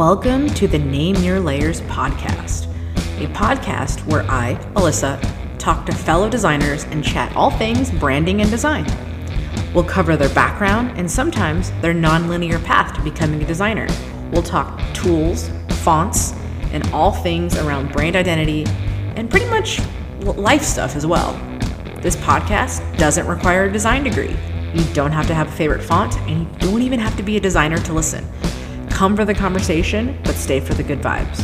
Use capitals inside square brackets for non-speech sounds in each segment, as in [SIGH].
Welcome to the Name Your Layers podcast, a podcast where I, Alyssa, talk to fellow designers and chat all things branding and design. We'll cover their background and sometimes their nonlinear path to becoming a designer. We'll talk tools, fonts, and all things around brand identity and pretty much life stuff as well. This podcast doesn't require a design degree. You don't have to have a favorite font, and you don't even have to be a designer to listen. Come for the conversation, but stay for the good vibes.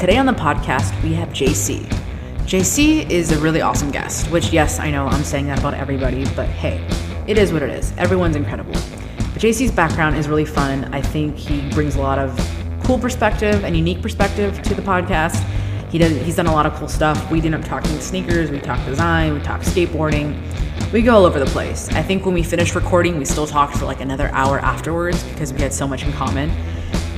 Today on the podcast, we have JC. JC is a really awesome guest, which, yes, I know I'm saying that about everybody, but hey, it is what it is. Everyone's incredible. But JC's background is really fun. I think he brings a lot of cool perspective and unique perspective to the podcast. He does, he's done a lot of cool stuff. We end up talking sneakers, we talk design, we talk skateboarding we go all over the place. I think when we finished recording, we still talked for like another hour afterwards because we had so much in common.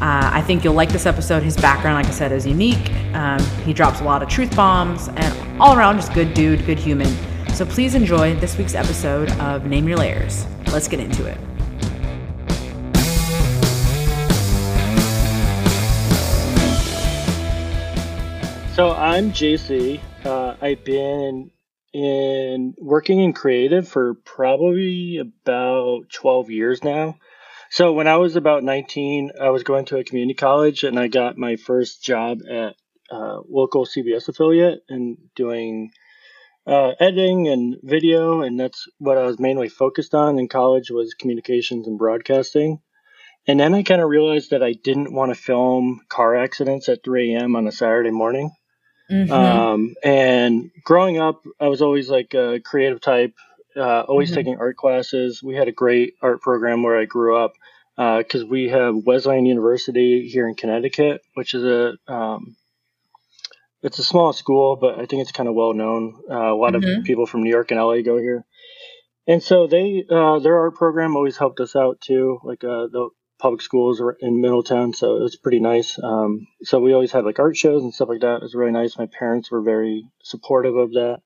Uh, I think you'll like this episode. His background, like I said, is unique. Um, he drops a lot of truth bombs and all around just good dude, good human. So please enjoy this week's episode of Name Your Layers. Let's get into it. So I'm JC. Uh, I've been in working in creative for probably about 12 years now. So when I was about 19, I was going to a community college and I got my first job at a local CBS affiliate and doing uh, editing and video, and that's what I was mainly focused on in college was communications and broadcasting. And then I kind of realized that I didn't want to film car accidents at 3 a.m. on a Saturday morning. Mm-hmm. Um, and growing up, I was always like a creative type, uh, always mm-hmm. taking art classes. We had a great art program where I grew up because uh, we have Wesleyan University here in Connecticut, which is a um, it's a small school, but I think it's kind of well known. Uh, a lot mm-hmm. of people from New York and LA go here, and so they uh, their art program always helped us out too. Like uh, the public schools in Middletown, so it was pretty nice. Um, so we always had like art shows and stuff like that. It was really nice. My parents were very supportive of that.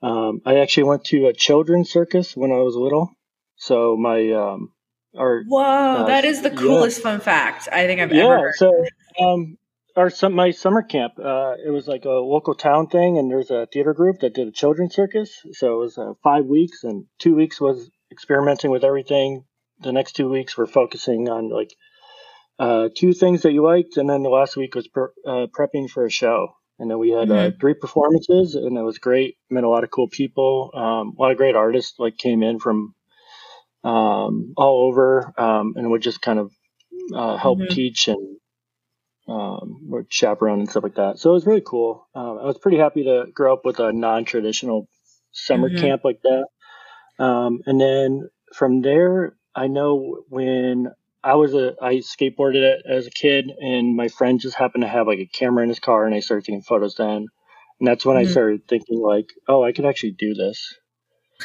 Um, I actually went to a children's circus when I was little. So my um, our whoa, uh, that is the coolest yeah. fun fact I think I've yeah, ever heard. So um, our some my summer camp, uh, it was like a local town thing, and there's a theater group that did a children's circus. So it was uh, five weeks, and two weeks was experimenting with everything, the next two weeks we're focusing on like uh, two things that you liked, and then the last week was per, uh, prepping for a show. And then we had uh, mm-hmm. uh, three performances, and it was great. Met a lot of cool people. Um, a lot of great artists like came in from um, all over, um, and would just kind of uh, help mm-hmm. teach and um, or chaperone and stuff like that. So it was really cool. Uh, I was pretty happy to grow up with a non-traditional summer mm-hmm. camp like that. Um, and then from there, I know when I was a I skateboarded as a kid, and my friend just happened to have like a camera in his car, and I started taking photos then, and that's when mm-hmm. I started thinking like, oh, I could actually do this.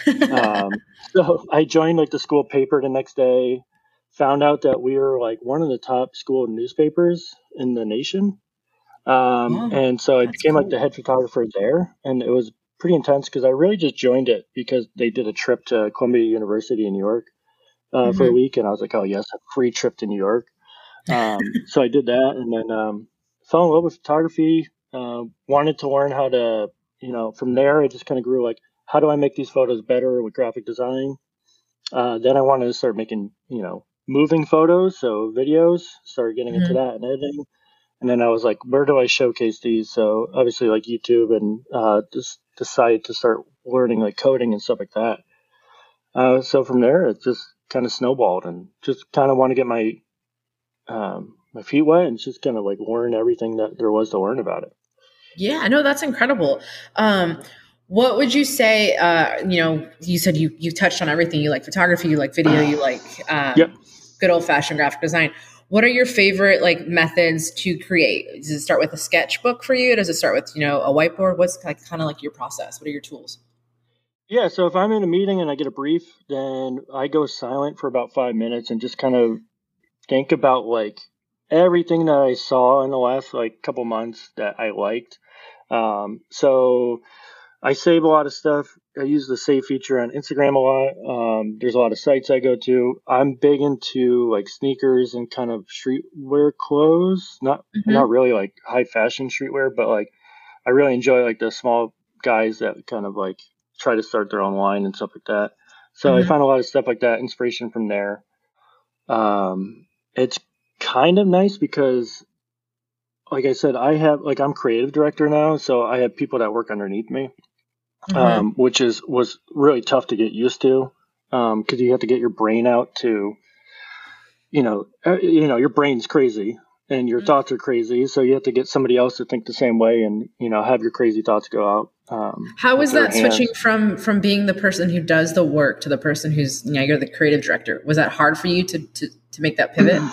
[LAUGHS] um, so [LAUGHS] I joined like the school paper the next day, found out that we were like one of the top school newspapers in the nation. Um, and so I became cool. like the head photographer there, and it was pretty intense because I really just joined it because they did a trip to Columbia University in New York uh, mm-hmm. for a mm-hmm. week, and I was like, oh yes, a free trip to New York. Um, so I did that, and then um, fell in love with photography. Uh, wanted to learn how to, you know, from there I just kind of grew like, how do I make these photos better with graphic design? Uh, then I wanted to start making, you know, moving photos, so videos. Started getting mm-hmm. into that and editing. And then I was like, where do I showcase these? So obviously like YouTube and uh, just decided to start learning like coding and stuff like that. Uh, so from there, it just kind of snowballed and just kind of want to get my um, my feet wet and just kind of like learn everything that there was to learn about it. Yeah, I know that's incredible. Um, what would you say? Uh, you know, you said you you touched on everything. You like photography, you like video, you like [SIGHS] um, yep. good old fashioned graphic design. What are your favorite like methods to create? Does it start with a sketchbook for you? Does it start with you know a whiteboard? What's like kind of like your process? What are your tools? Yeah, so if I'm in a meeting and I get a brief, then I go silent for about five minutes and just kind of think about like everything that I saw in the last like couple months that I liked. Um, so I save a lot of stuff. I use the save feature on Instagram a lot. Um, there's a lot of sites I go to. I'm big into like sneakers and kind of streetwear clothes. Not mm-hmm. not really like high fashion streetwear, but like I really enjoy like the small guys that kind of like try to start their own line and stuff like that. So mm-hmm. I find a lot of stuff like that, inspiration from there. Um, it's kind of nice because, like I said, I have like I'm creative director now, so I have people that work underneath me, mm-hmm. um, which is was really tough to get used to Um because um, you have to get your brain out to, you know, uh, you know, your brain's crazy and your mm-hmm. thoughts are crazy, so you have to get somebody else to think the same way and you know have your crazy thoughts go out um, How was that switching from from being the person who does the work to the person who's you know you're the creative director? Was that hard for you to to, to make that pivot? [CLEARS THROAT]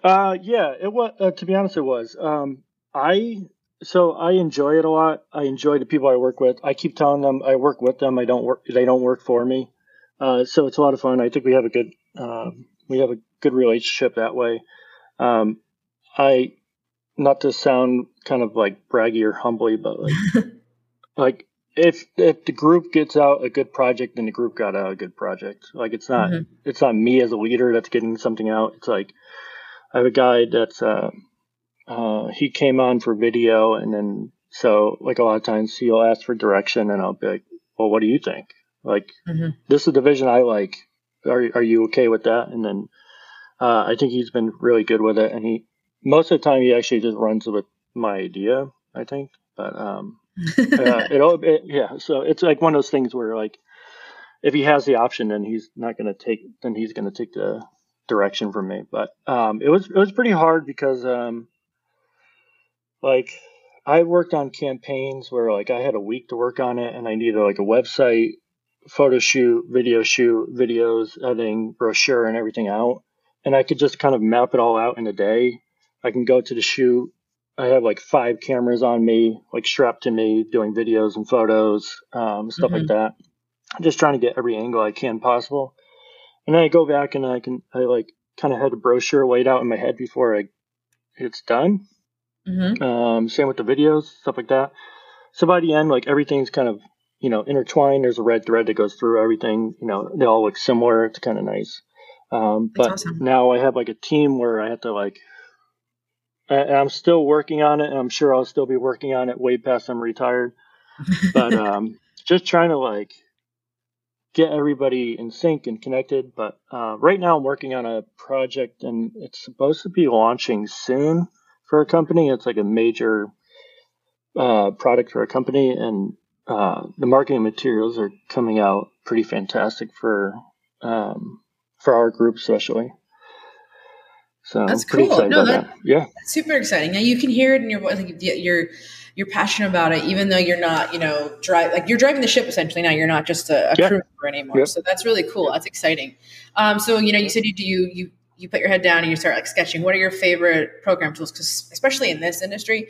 Uh, yeah, it was. Uh, to be honest, it was. Um, I so I enjoy it a lot. I enjoy the people I work with. I keep telling them I work with them. I don't work. They don't work for me. Uh, so it's a lot of fun. I think we have a good um, we have a good relationship that way. Um, I not to sound kind of like braggy or humbly, but like [LAUGHS] like if if the group gets out a good project, then the group got out a good project. Like it's not mm-hmm. it's not me as a leader that's getting something out. It's like I have a guy that's uh, uh, he came on for video, and then so like a lot of times he'll ask for direction, and I'll be like, well, what do you think? Like mm-hmm. this is a division I like. Are are you okay with that? And then uh, I think he's been really good with it, and he most of the time he actually just runs with my idea. I think, but um, [LAUGHS] uh, it, it, yeah. So it's like one of those things where like if he has the option, then he's not going to take. Then he's going to take the direction from me. But um, it was it was pretty hard because um, like I worked on campaigns where like I had a week to work on it, and I needed like a website, photo shoot, video shoot, videos, editing, brochure, and everything out. And I could just kind of map it all out in a day. I can go to the shoot, I have like five cameras on me, like strapped to me, doing videos and photos, um, stuff mm-hmm. like that. I'm just trying to get every angle I can possible. And then I go back and I can, I like kind of had a brochure laid out in my head before I, it's done. Mm-hmm. Um, same with the videos, stuff like that. So by the end, like everything's kind of, you know, intertwined. There's a red thread that goes through everything. You know, they all look similar. It's kind of nice. Um, but awesome. now I have like a team where I have to like and I'm still working on it, and I'm sure I'll still be working on it way past I'm retired. But [LAUGHS] um, just trying to like get everybody in sync and connected. But uh, right now, I'm working on a project, and it's supposed to be launching soon for a company. It's like a major uh, product for a company, and uh, the marketing materials are coming out pretty fantastic for um, for our group, especially. So that's cool. No, that, that, yeah, super exciting. Now you can hear it in your voice. Like you're you're passionate about it, even though you're not, you know, drive like you're driving the ship essentially. Now you're not just a, a yeah. crew member anymore. Yeah. So that's really cool. That's exciting. Um, so you know, you said you do you you you put your head down and you start like sketching. What are your favorite program tools? Because especially in this industry,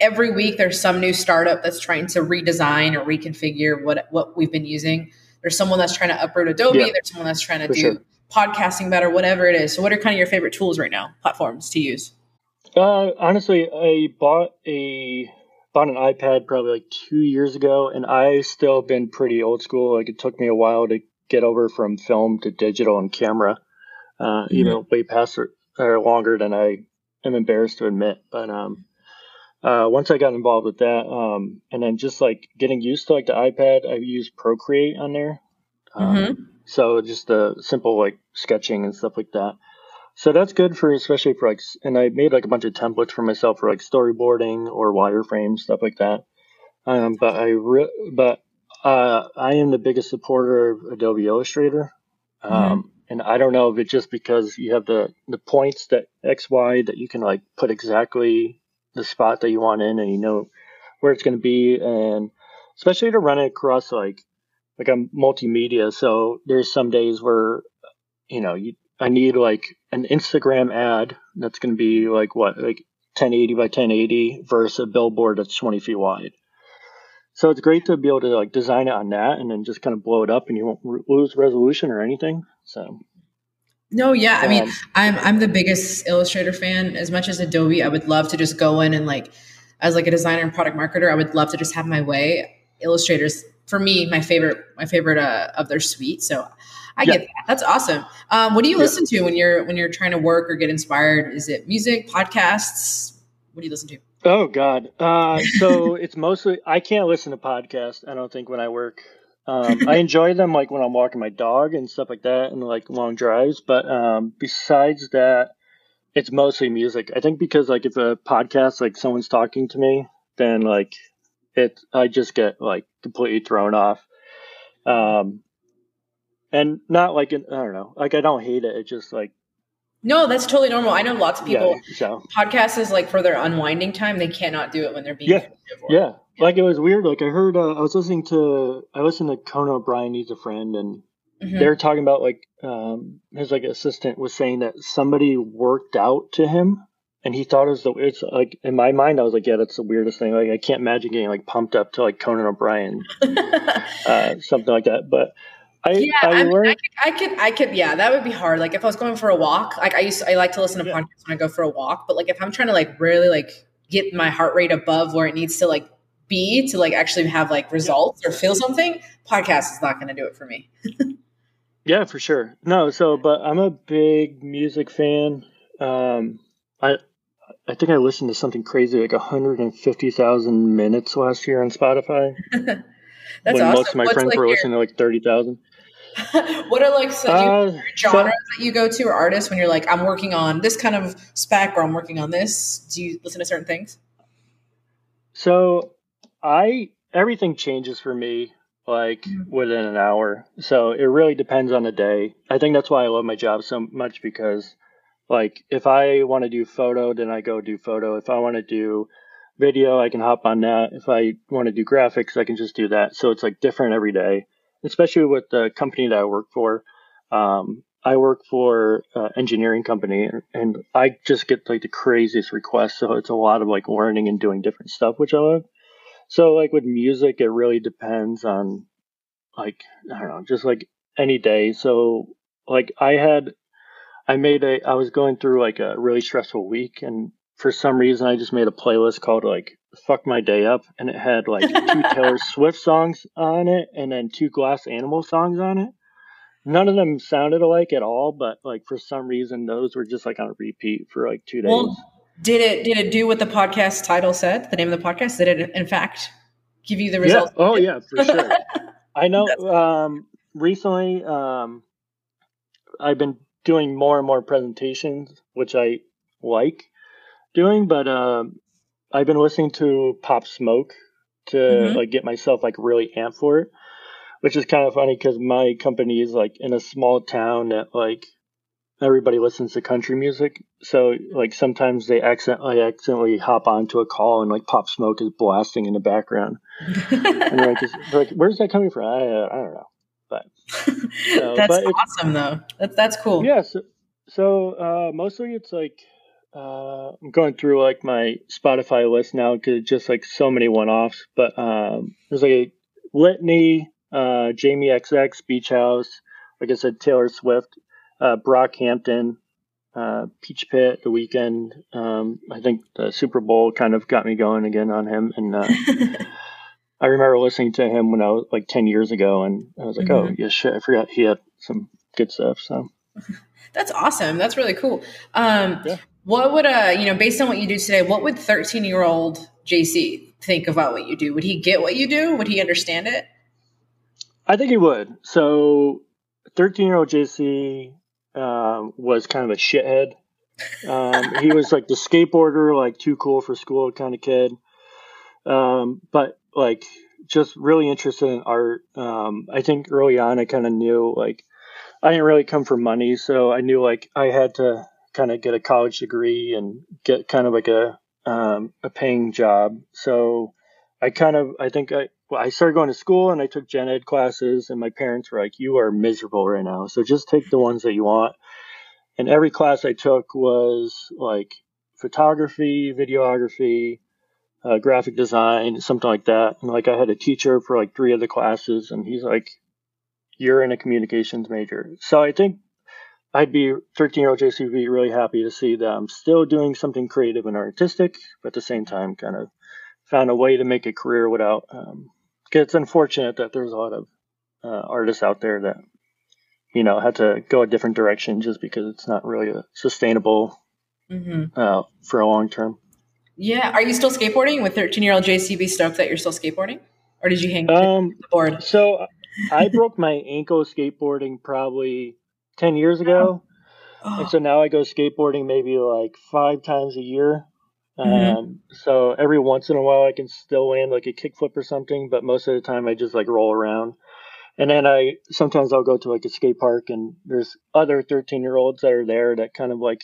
every week there's some new startup that's trying to redesign or reconfigure what what we've been using. There's someone that's trying to uproot Adobe. Yeah. There's someone that's trying to For do. Sure podcasting better, whatever it is. So, what are kind of your favorite tools right now, platforms to use? Uh, honestly, I bought a bought an iPad probably like two years ago, and I still been pretty old school. Like it took me a while to get over from film to digital and camera, uh, mm-hmm. even way past or, or longer than I am embarrassed to admit. But um, uh, once I got involved with that, um, and then just like getting used to like the iPad, I use Procreate on there. Um, mm-hmm. So just the simple like sketching and stuff like that. So that's good for especially for like, and I made like a bunch of templates for myself for like storyboarding or wireframe stuff like that. Um, but I re- but uh, I am the biggest supporter of Adobe Illustrator. Um, mm-hmm. and I don't know if it's just because you have the the points that X Y that you can like put exactly the spot that you want in, and you know where it's going to be, and especially to run it across like like I'm multimedia, so there's some days where you know you, I need like an Instagram ad that's going to be like what like 1080 by 1080 versus a billboard that's 20 feet wide. So it's great to be able to like design it on that and then just kind of blow it up and you won't re- lose resolution or anything. So no, yeah. Um, I mean, um, I'm I'm the biggest Illustrator fan. As much as Adobe, I would love to just go in and like as like a designer and product marketer, I would love to just have my way. Illustrator's for me my favorite my favorite uh, of their suite. So I get that. That's awesome. Um, what do you yeah. listen to when you're when you're trying to work or get inspired? Is it music, podcasts? What do you listen to? Oh God. Uh, so [LAUGHS] it's mostly I can't listen to podcasts. I don't think when I work. Um, I [LAUGHS] enjoy them like when I'm walking my dog and stuff like that, and like long drives. But um, besides that, it's mostly music. I think because like if a podcast like someone's talking to me, then like it I just get like completely thrown off. Um, and not like I don't know, like I don't hate it. It's just like no, that's totally normal. I know lots of people. Yeah, so. Podcast is like for their unwinding time. They cannot do it when they're being. Yeah, yeah. yeah. Like it was weird. Like I heard, uh, I was listening to, I listened to Conan O'Brien needs a friend, and mm-hmm. they were talking about like um, his like assistant was saying that somebody worked out to him, and he thought it was the it's like in my mind I was like, yeah, that's the weirdest thing. Like I can't imagine getting like pumped up to like Conan O'Brien, [LAUGHS] uh, something like that. But I, yeah, I, I, mean, I, could, I could, I could, yeah, that would be hard. Like if I was going for a walk, like I used, to, I like to listen to yeah. podcasts when I go for a walk. But like if I'm trying to like really like get my heart rate above where it needs to like be to like actually have like results or feel something, podcast is not going to do it for me. [LAUGHS] yeah, for sure. No, so but I'm a big music fan. Um, I I think I listened to something crazy like 150,000 minutes last year on Spotify. [LAUGHS] That's when awesome. most of my What's friends like were listening to like 30,000. [LAUGHS] what are like so uh, genres so, that you go to or artists when you're like, I'm working on this kind of spec or I'm working on this? Do you listen to certain things? So I everything changes for me like mm-hmm. within an hour. So it really depends on the day. I think that's why I love my job so much because like if I want to do photo, then I go do photo. If I want to do video, I can hop on that. If I want to do graphics, I can just do that. So it's like different every day, especially with the company that I work for. Um, I work for an engineering company and I just get like the craziest requests. So it's a lot of like learning and doing different stuff, which I love. So like with music, it really depends on like, I don't know, just like any day. So like I had, I made a, I was going through like a really stressful week and for some reason I just made a playlist called like "Fuck My Day Up," and it had like two [LAUGHS] Taylor Swift songs on it, and then two Glass Animal songs on it. None of them sounded alike at all, but like for some reason those were just like on a repeat for like two days. Well, did it did it do what the podcast title said? The name of the podcast did it in fact give you the results? Yeah. Oh yeah, for sure. [LAUGHS] I know. Um, recently, um, I've been doing more and more presentations, which I like doing, but um, I've been listening to Pop Smoke to mm-hmm. like get myself like really amped for it, which is kind of funny because my company is like in a small town that like everybody listens to country music. So like sometimes they accidentally accidentally hop onto a call and like Pop Smoke is blasting in the background, [LAUGHS] and like, like, "Where's that coming from?" I, uh, I don't know, so, [LAUGHS] that's awesome though. That's that's cool. Yeah. So, so uh, mostly it's like uh, I'm going through like my Spotify list now because just like so many one offs. But um, there's like a litany, uh, Jamie XX, Beach House, like I said, Taylor Swift, uh, Brockhampton, uh, Peach Pit, The Weeknd. Um, I think the Super Bowl kind of got me going again on him. And uh, [LAUGHS] I remember listening to him when I was like 10 years ago, and I was like, oh, mm-hmm. oh, yeah, shit, I forgot he had some good stuff. So. [LAUGHS] That's awesome. That's really cool. Um, yeah. What would uh you know based on what you do today, what would 13 year old JC think about what you do? Would he get what you do? Would he understand it? I think he would. So 13 year old JC um, was kind of a shithead. Um, he was like the skateboarder, like too cool for school kind of kid. Um, but like just really interested in art. Um, I think early on I kind of knew like I didn't really come for money, so I knew like I had to kind of get a college degree and get kind of like a um, a paying job. So I kind of I think I well, I started going to school and I took gen ed classes and my parents were like, "You are miserable right now, so just take the ones that you want." And every class I took was like photography, videography, uh, graphic design, something like that. And like I had a teacher for like three of the classes, and he's like, "You're in a communications major." So I think I'd be 13 year old JC would be really happy to see that I'm still doing something creative and artistic, but at the same time, kind of found a way to make a career without um, it's unfortunate that there's a lot of uh, artists out there that you know had to go a different direction just because it's not really sustainable mm-hmm. uh, for a long term. Yeah, are you still skateboarding with 13 year old JCB stoked that you're still skateboarding, or did you hang um, the board? So I broke my ankle skateboarding probably 10 years ago. Oh. And so now I go skateboarding maybe like five times a year. Mm-hmm. Um, so every once in a while I can still land like a kickflip or something, but most of the time I just like roll around. And then I sometimes I'll go to like a skate park and there's other 13 year olds that are there that kind of like,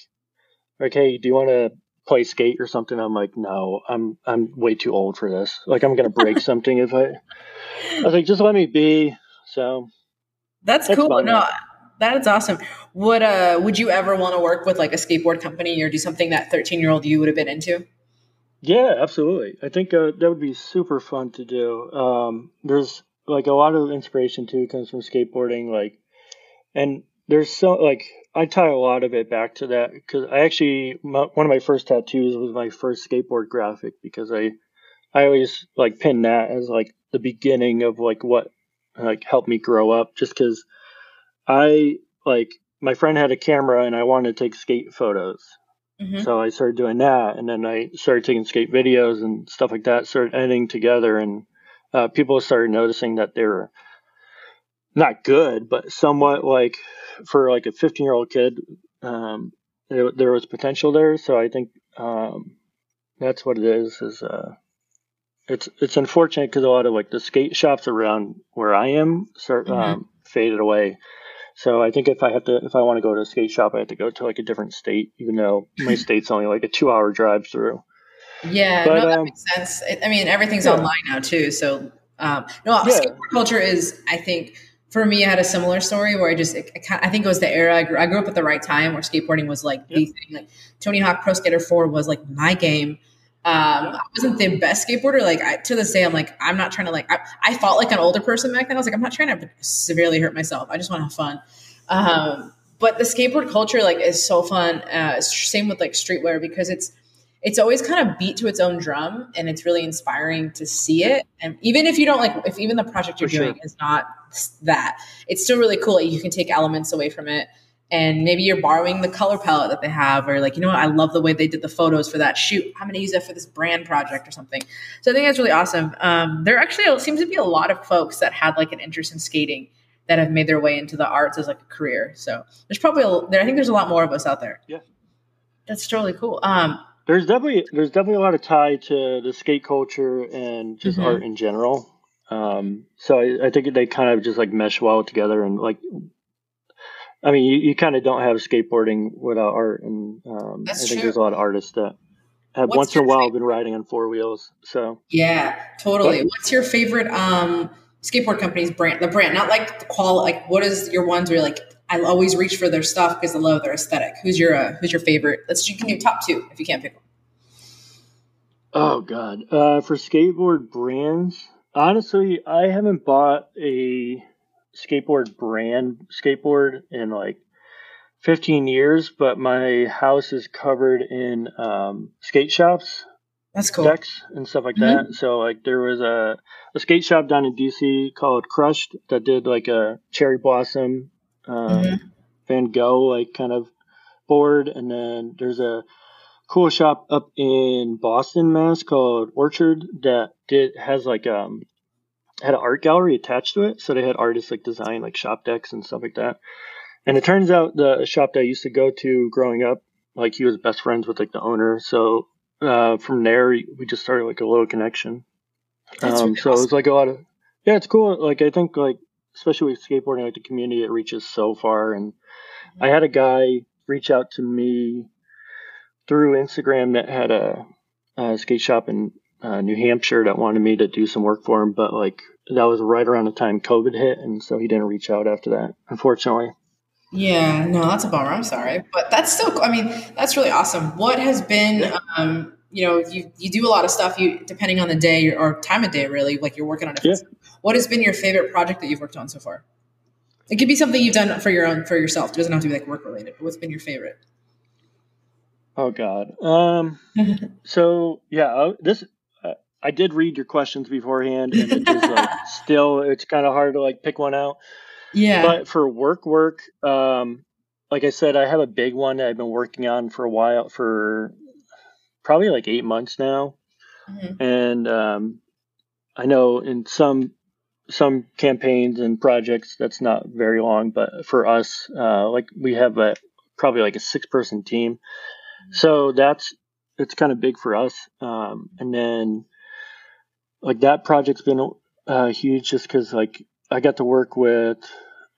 like, hey, do you want to play skate or something? I'm like, no, I'm I'm way too old for this. Like I'm gonna break [LAUGHS] something if I. I was like, just let me be. So that's, that's cool. Fun. No, that is awesome. Would uh would you ever want to work with like a skateboard company or do something that 13 year old you would have been into? Yeah, absolutely. I think uh, that would be super fun to do. Um, there's like a lot of inspiration too comes from skateboarding, like, and there's so like I tie a lot of it back to that because I actually my, one of my first tattoos was my first skateboard graphic because I I always like pin that as like the beginning of like what like helped me grow up just because I like my friend had a camera and I wanted to take skate photos. Mm-hmm. So I started doing that, and then I started taking skate videos and stuff like that. Started editing together, and uh, people started noticing that they were not good, but somewhat like for like a 15 year old kid, um, there, there, was potential there. So I think um, that's what it is. Is uh, it's it's unfortunate because a lot of like the skate shops around where I am start mm-hmm. um, faded away. So I think if I have to, if I want to go to a skate shop, I have to go to like a different state, even though my [LAUGHS] state's only like a two hour drive through. Yeah, but, no, that um, makes sense. I mean, everything's yeah. online now too. So, um, no, yeah. skateboard culture is, I think, for me, I had a similar story where I just, it, it, I think it was the era I grew, I grew, up at the right time where skateboarding was like the thing. Like Tony Hawk Pro Skater 4 was like my game. Um, I wasn't the best skateboarder. Like I, to this day, I'm like, I'm not trying to like, I, I, fought like an older person back then. I was like, I'm not trying to severely hurt myself. I just want to have fun. Um, but the skateboard culture like is so fun. Uh, same with like streetwear because it's, it's always kind of beat to its own drum and it's really inspiring to see it. And even if you don't like, if even the project you're For doing sure. is not that, it's still really cool. You can take elements away from it. And maybe you're borrowing the color palette that they have or like you know what? I love the way they did the photos for that. Shoot i'm going to use that for this brand project or something. So i think that's really awesome. Um, there actually seems to be a lot of folks that had like an interest in skating that have made their way into the arts as like a career. So there's probably a, there i think there's a lot more of us out there. Yeah. That's totally cool. Um, there's definitely there's definitely a lot of tie to the skate culture and just mm-hmm. art in general um, so I, I, think they kind of just like mesh well together and like I mean, you, you kind of don't have skateboarding without art, and um, I think true. there's a lot of artists that have What's once in a while favorite? been riding on four wheels. So yeah, totally. But, What's your favorite um, skateboard company's brand? The brand, not like the quality. Like, what is your ones where you're like, I always reach for their stuff because I love their aesthetic. Who's your uh, Who's your favorite? Let's you can do top two if you can't pick one. Oh God, uh, for skateboard brands, honestly, I haven't bought a skateboard brand skateboard in like 15 years, but my house is covered in um, skate shops. That's cool. Decks and stuff like mm-hmm. that. So like there was a, a skate shop down in DC called Crushed that did like a cherry blossom, um, mm-hmm. Van Gogh like kind of board, and then there's a cool shop up in Boston, Mass called Orchard that did has like um had an art gallery attached to it, so they had artists like design like shop decks and stuff like that. And it turns out the shop that I used to go to growing up, like he was best friends with like the owner. So uh, from there, we just started like a little connection. That's um, really so awesome. it was like a lot of yeah, it's cool. Like I think like especially with skateboarding, like the community, it reaches so far. And I had a guy reach out to me through Instagram that had a, a skate shop in uh, New Hampshire that wanted me to do some work for him, but like that was right around the time COVID hit, and so he didn't reach out after that, unfortunately. Yeah, no, that's a bummer. I'm sorry, but that's still. I mean, that's really awesome. What has been, um, you know, you you do a lot of stuff. You depending on the day or time of day, really, like you're working on it. Yeah. What has been your favorite project that you've worked on so far? It could be something you've done for your own for yourself. It doesn't have to be like work related. But what's been your favorite? Oh God. Um. [LAUGHS] so yeah, uh, this I did read your questions beforehand, and it's just like [LAUGHS] still it's kind of hard to like pick one out. Yeah. But for work, work, um, like I said, I have a big one that I've been working on for a while, for probably like eight months now, Mhm. and um, I know in some some campaigns and projects that's not very long, but for us, uh, like we have a probably like a six person team, so that's it's kind of big for us. Um, and then like that project's been uh, huge just because like I got to work with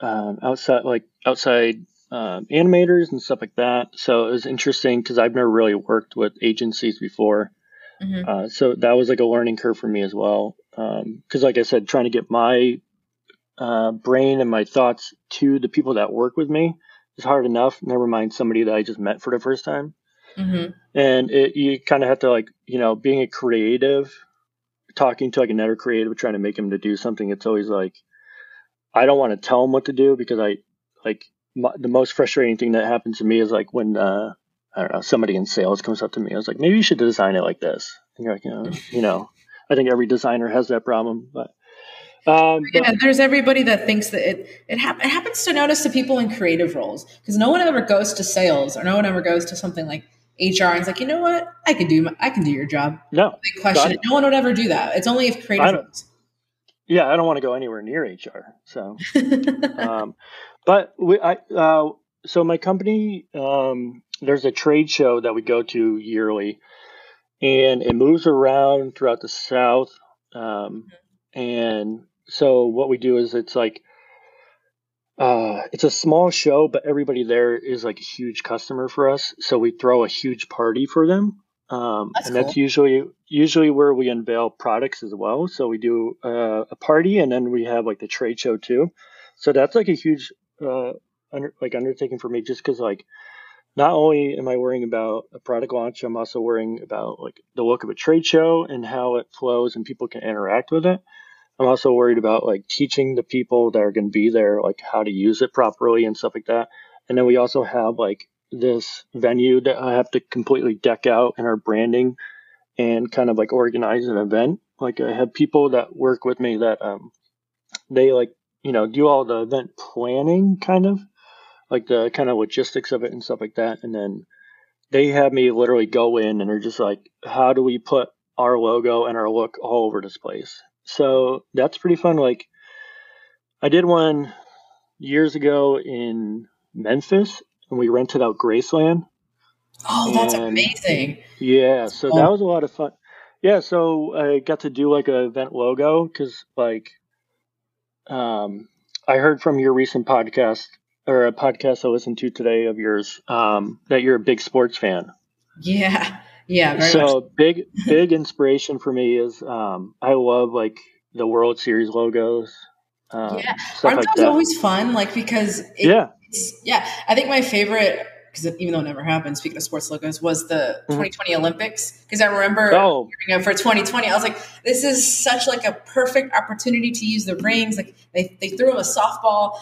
um, outside like outside um, animators and stuff like that. So it was interesting because I've never really worked with agencies before. Mhm. Uh, so that was like a learning curve for me as well. Because, like I said, trying to get my uh, brain and my thoughts to the people that work with me is hard enough. Never mind somebody that I just met for the first time. Mhm. And it, you kind of have to like, you know, being a creative, talking to like another creative, trying to make him to do something. It's always like, I don't want to tell him what to do because I like my, the most frustrating thing that happens to me is like when uh, I don't know somebody in sales comes up to me. I was like, maybe you should design it like this. And you're like, you know, you know, I think every designer has that problem, but. Um, but- Yeah, there's everybody that thinks that it it, hap- it happens to notice to people in creative roles because no one ever goes to sales or no one ever goes to something like HR and is like, you know what, I can do my, I can do your job. no, Big question. It. No one would ever do that. It's only if I creative don't- roles. yeah, I don't want to go anywhere near HR. So, [LAUGHS] um, but we, I, uh, so my company, um, there's a trade show that we go to yearly, and it moves around throughout the South. Um, and so what we do is it's like, uh, it's a small show, but everybody there is like a huge customer for us. So we throw a huge party for them. Um, That's and that's usually usually where we unveil products as well. So we do uh, a party, and then we have like the trade show too. So that's like a huge uh, under, like undertaking for me, just because like not only am I worrying about a product launch, I'm also worrying about like the look of a trade show and how it flows and people can interact with it. I'm also worried about like teaching the people that are going to be there like how to use it properly and stuff like that. And then we also have like this venue that I have to completely deck out in our branding and kind of like organize an event. Like I have people that work with me that um they like you know do all the event planning kind of like the kind of logistics of it and stuff like that and then they have me literally go in and they're just like how do we put our logo and our look all over this place so that's pretty fun like i did one years ago in memphis and we rented out graceland oh, that's And- amazing. yeah, so cool. that was a lot of fun. Yeah, so I got to do like a event logo because like, um, I heard from your recent podcast or a podcast I listened to today of yours um, that you're a big sports fan. Yeah, yeah, very much. So big, big inspiration for me is um, I love like the World Series logos. Um, Yeah. Aren't like those that. always fun? Like because it, yeah, it's, yeah, I think my favorite because even though it never happened, speaking of sports logos, was the Mhm. 2020 Olympics. Because I remember Oh. for 2020, I was like, this is such like a perfect opportunity to use the rings. Like they, they threw him a softball.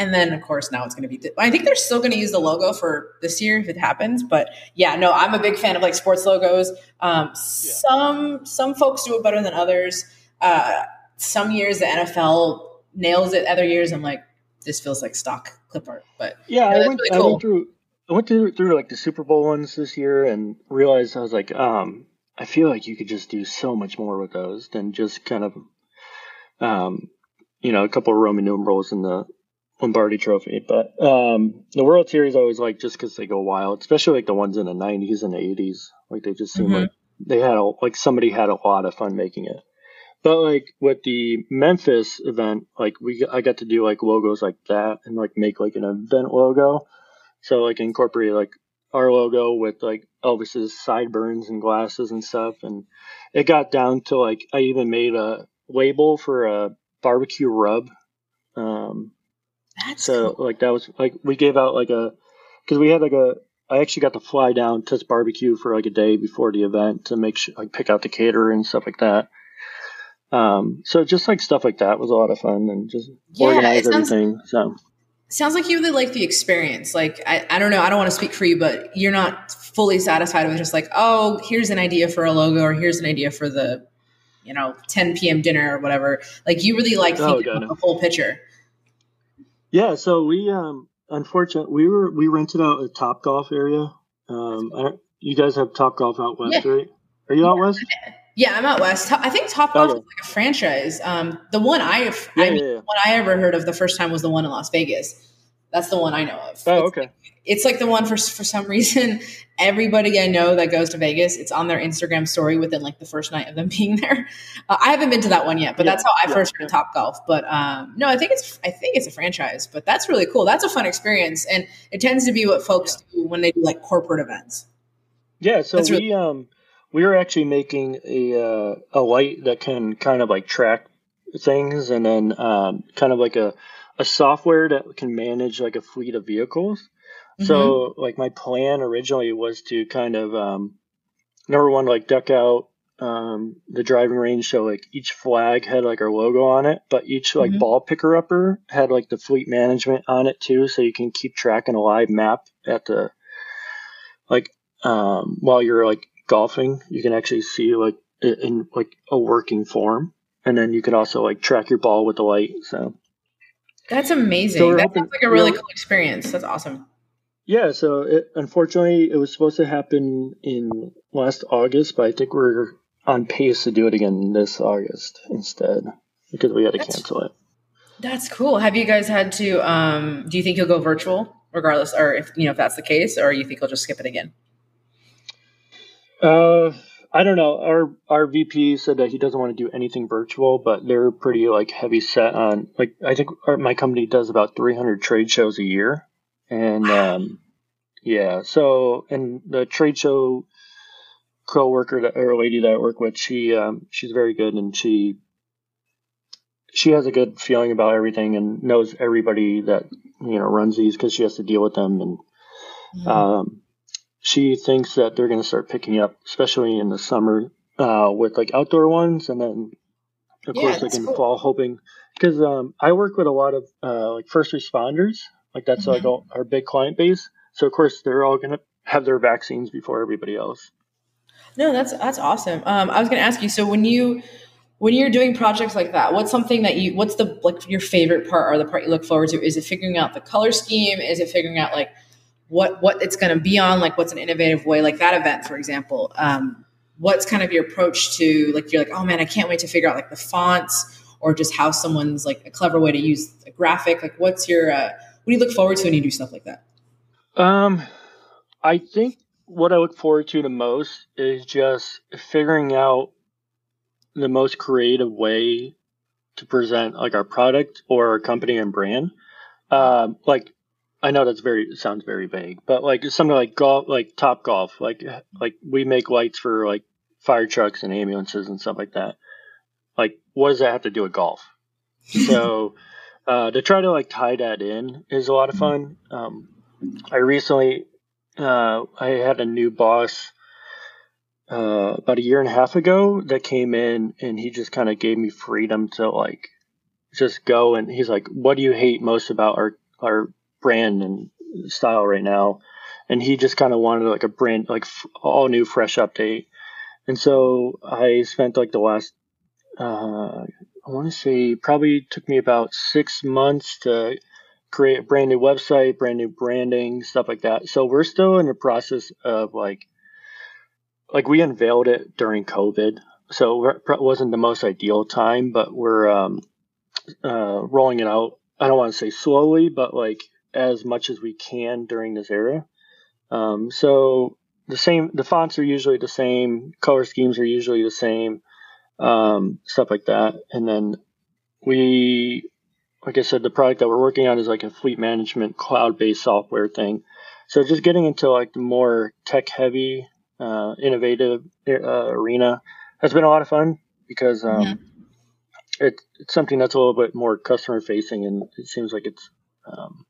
And then, of course, now it's going to be. I think they're still going to use the logo for this year if it happens. But yeah, no, I'm a big fan of like sports logos. Um, Some some folks do it better than others. Uh, some years the NFL nails it. Other years, I'm like, this feels like stock clip art. But Yeah, Yeah, I went. really I went through. I went through, through like the Super Bowl ones this year and realized I was like, um, I feel like you could just do so much more with those than just kind of, um, you know, a couple of Roman numerals in the Lombardi Trophy. But um, the World Series I always like just because they go wild, especially like the ones in the '90s and the '80s. Like they just seem Mhm. like they had a like somebody had a lot of fun making it. But like with the Memphis event, like we I got to do like logos like that and like make like an event logo. So like incorporate like our logo with like Elvis's sideburns and glasses and stuff, and it got down to like I even made a label for a barbecue rub. Um, that's so cool. like that was like we gave out like a because we had like a I actually got to fly down to this barbecue for like a day before the event to make sure like pick out the caterer and stuff like that. Um, so just like stuff like that was a lot of fun and just Yeah, organize sounds- everything. So Sounds like you really like the experience. Like I, I don't know, I don't want to speak for you, but you're not fully satisfied with just like, oh, here's an idea for a logo or here's an idea for the you know 10 p.m. dinner or whatever. Like you really like Oh, thinking got about it. the whole picture. Yeah, so we um unfortunately we were we rented out a Top Golf area. Um, I you guys have Top Golf out west, Yeah. right? Are you out west? Yeah, I'm out west. I think Top Golf Okay. is like a franchise. Um, the one I, Yeah, I yeah, mean, yeah. the one I ever heard of the first time was the one in Las Vegas. That's the one I know of. Oh, It's- okay. it's like the one for for some reason [LAUGHS] everybody I know that goes to Vegas, it's on their Instagram story within like the first night of them [LAUGHS] being there. Uh, I haven't been to that one yet, but Yeah, that's how I yeah, first heard of Top Golf. But um, no, I think it's I think it's a franchise, but that's really cool. That's a fun experience, and it tends to be what folks do when they do like corporate events. Yeah, so really- we um we were actually making a uh, a light that can kind of like track things, and then um, kind of like a a software that can manage like a fleet of vehicles. So like my plan originally was to kind of um, number one like duck out um, the driving range so like each flag had like our logo on it, but each like Mhm. ball picker upper had like the fleet management on it too, so you can keep tracking a live map at the like um, while you're like golfing, you can actually see like in like a working form, and then you can also like track your ball with the light. So That's amazing. So that hoping- sounds like a really cool experience. That's awesome. yeah, so it, unfortunately it was supposed to happen in last August, but I think we're on pace to do it again this August instead because we had to That's- cancel it. That's cool. Have you guys had to? Um, do you think you'll go virtual, regardless, or if you know if that's the case, or you think you'll just skip it again? Uh, I don't know. Our our VP said that he doesn't want to do anything virtual, but they're pretty like heavy set on like I think our, my company does about 300 trade shows a year, and um, yeah. So and the trade show co-worker that, or lady that I work with, she um she's very good and she she has a good feeling about everything and knows everybody that you know runs these because she has to deal with them and Mm-hmm. um, she thinks that they're going to start picking up, especially in the summer, uh, with like outdoor ones, and then of Yeah, course like in cool. the fall, hoping because um, I work with a lot of uh, like first responders, like that's like Mhm. all, our big client base. So of course they're all going to have their vaccines before everybody else. No, that's that's awesome. Um, I was going to ask you. So when you when you're doing projects like that, what's something that you what's the like your favorite part or the part you look forward to? Is it figuring out the color scheme? Is it figuring out like what what it's going to be on? Like what's an innovative way? Like that event, for example. Um, what's kind of your approach to like you're like oh man, I can't wait to figure out like the fonts or just how someone's like a clever way to use a graphic. Like what's your uh, what do you look forward to when you do stuff like that? Um, I think what I look forward to the most is just figuring out the most creative way to present like our product or our company and brand. Um, like I know that's very sounds very vague, but like something like golf, like Top Golf, like like we make lights for like fire trucks and ambulances and stuff like that. Like, what does that have to do with golf? [LAUGHS] So, uh, to try to like tie that in is a lot of fun. Um, I recently uh, I had a new boss uh, about a year and a half ago that came in and he just kind of gave me freedom to like just go and he's like, "What do you hate most about our our brand and style right now?" And he just kind of wanted like a brand like f- all new fresh update. And so I spent like the last uh, I want to say probably took me about six months to create a brand new website, brand new branding, stuff like that. So we're still in the process of like, like we unveiled it during COVID, so it wasn't the most ideal time, but we're um, uh, rolling it out. I don't want to say slowly, but like as much as we can during this era. Um, so the same, the fonts are usually the same, color schemes are usually the same, um, stuff like that, and then we like I said, the product that we're working on is like a fleet management cloud based software thing. So just getting into like the more tech heavy, uh, innovative uh, arena has been a lot of fun because um, Mhm. it, it's something that's a little bit more customer facing and it seems like it's, um,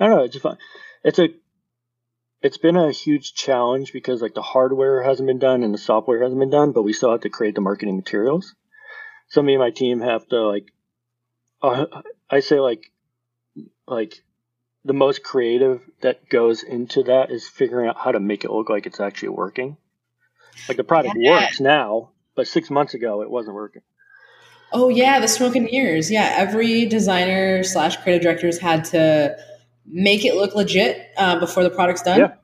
I don't know, it's fun. It's a, it's been a huge challenge because like the hardware hasn't been done and the software hasn't been done, but we still have to create the marketing materials. So me and my team have to like uh, I say like like the most creative that goes into that is figuring out how to make it look like it's actually working. Like the product Yeah. works now, but six months ago it wasn't working. Oh yeah, the smoke and mirrors. Yeah, every designer slash creative directors had to make it look legit uh, before the product's done. Yeah.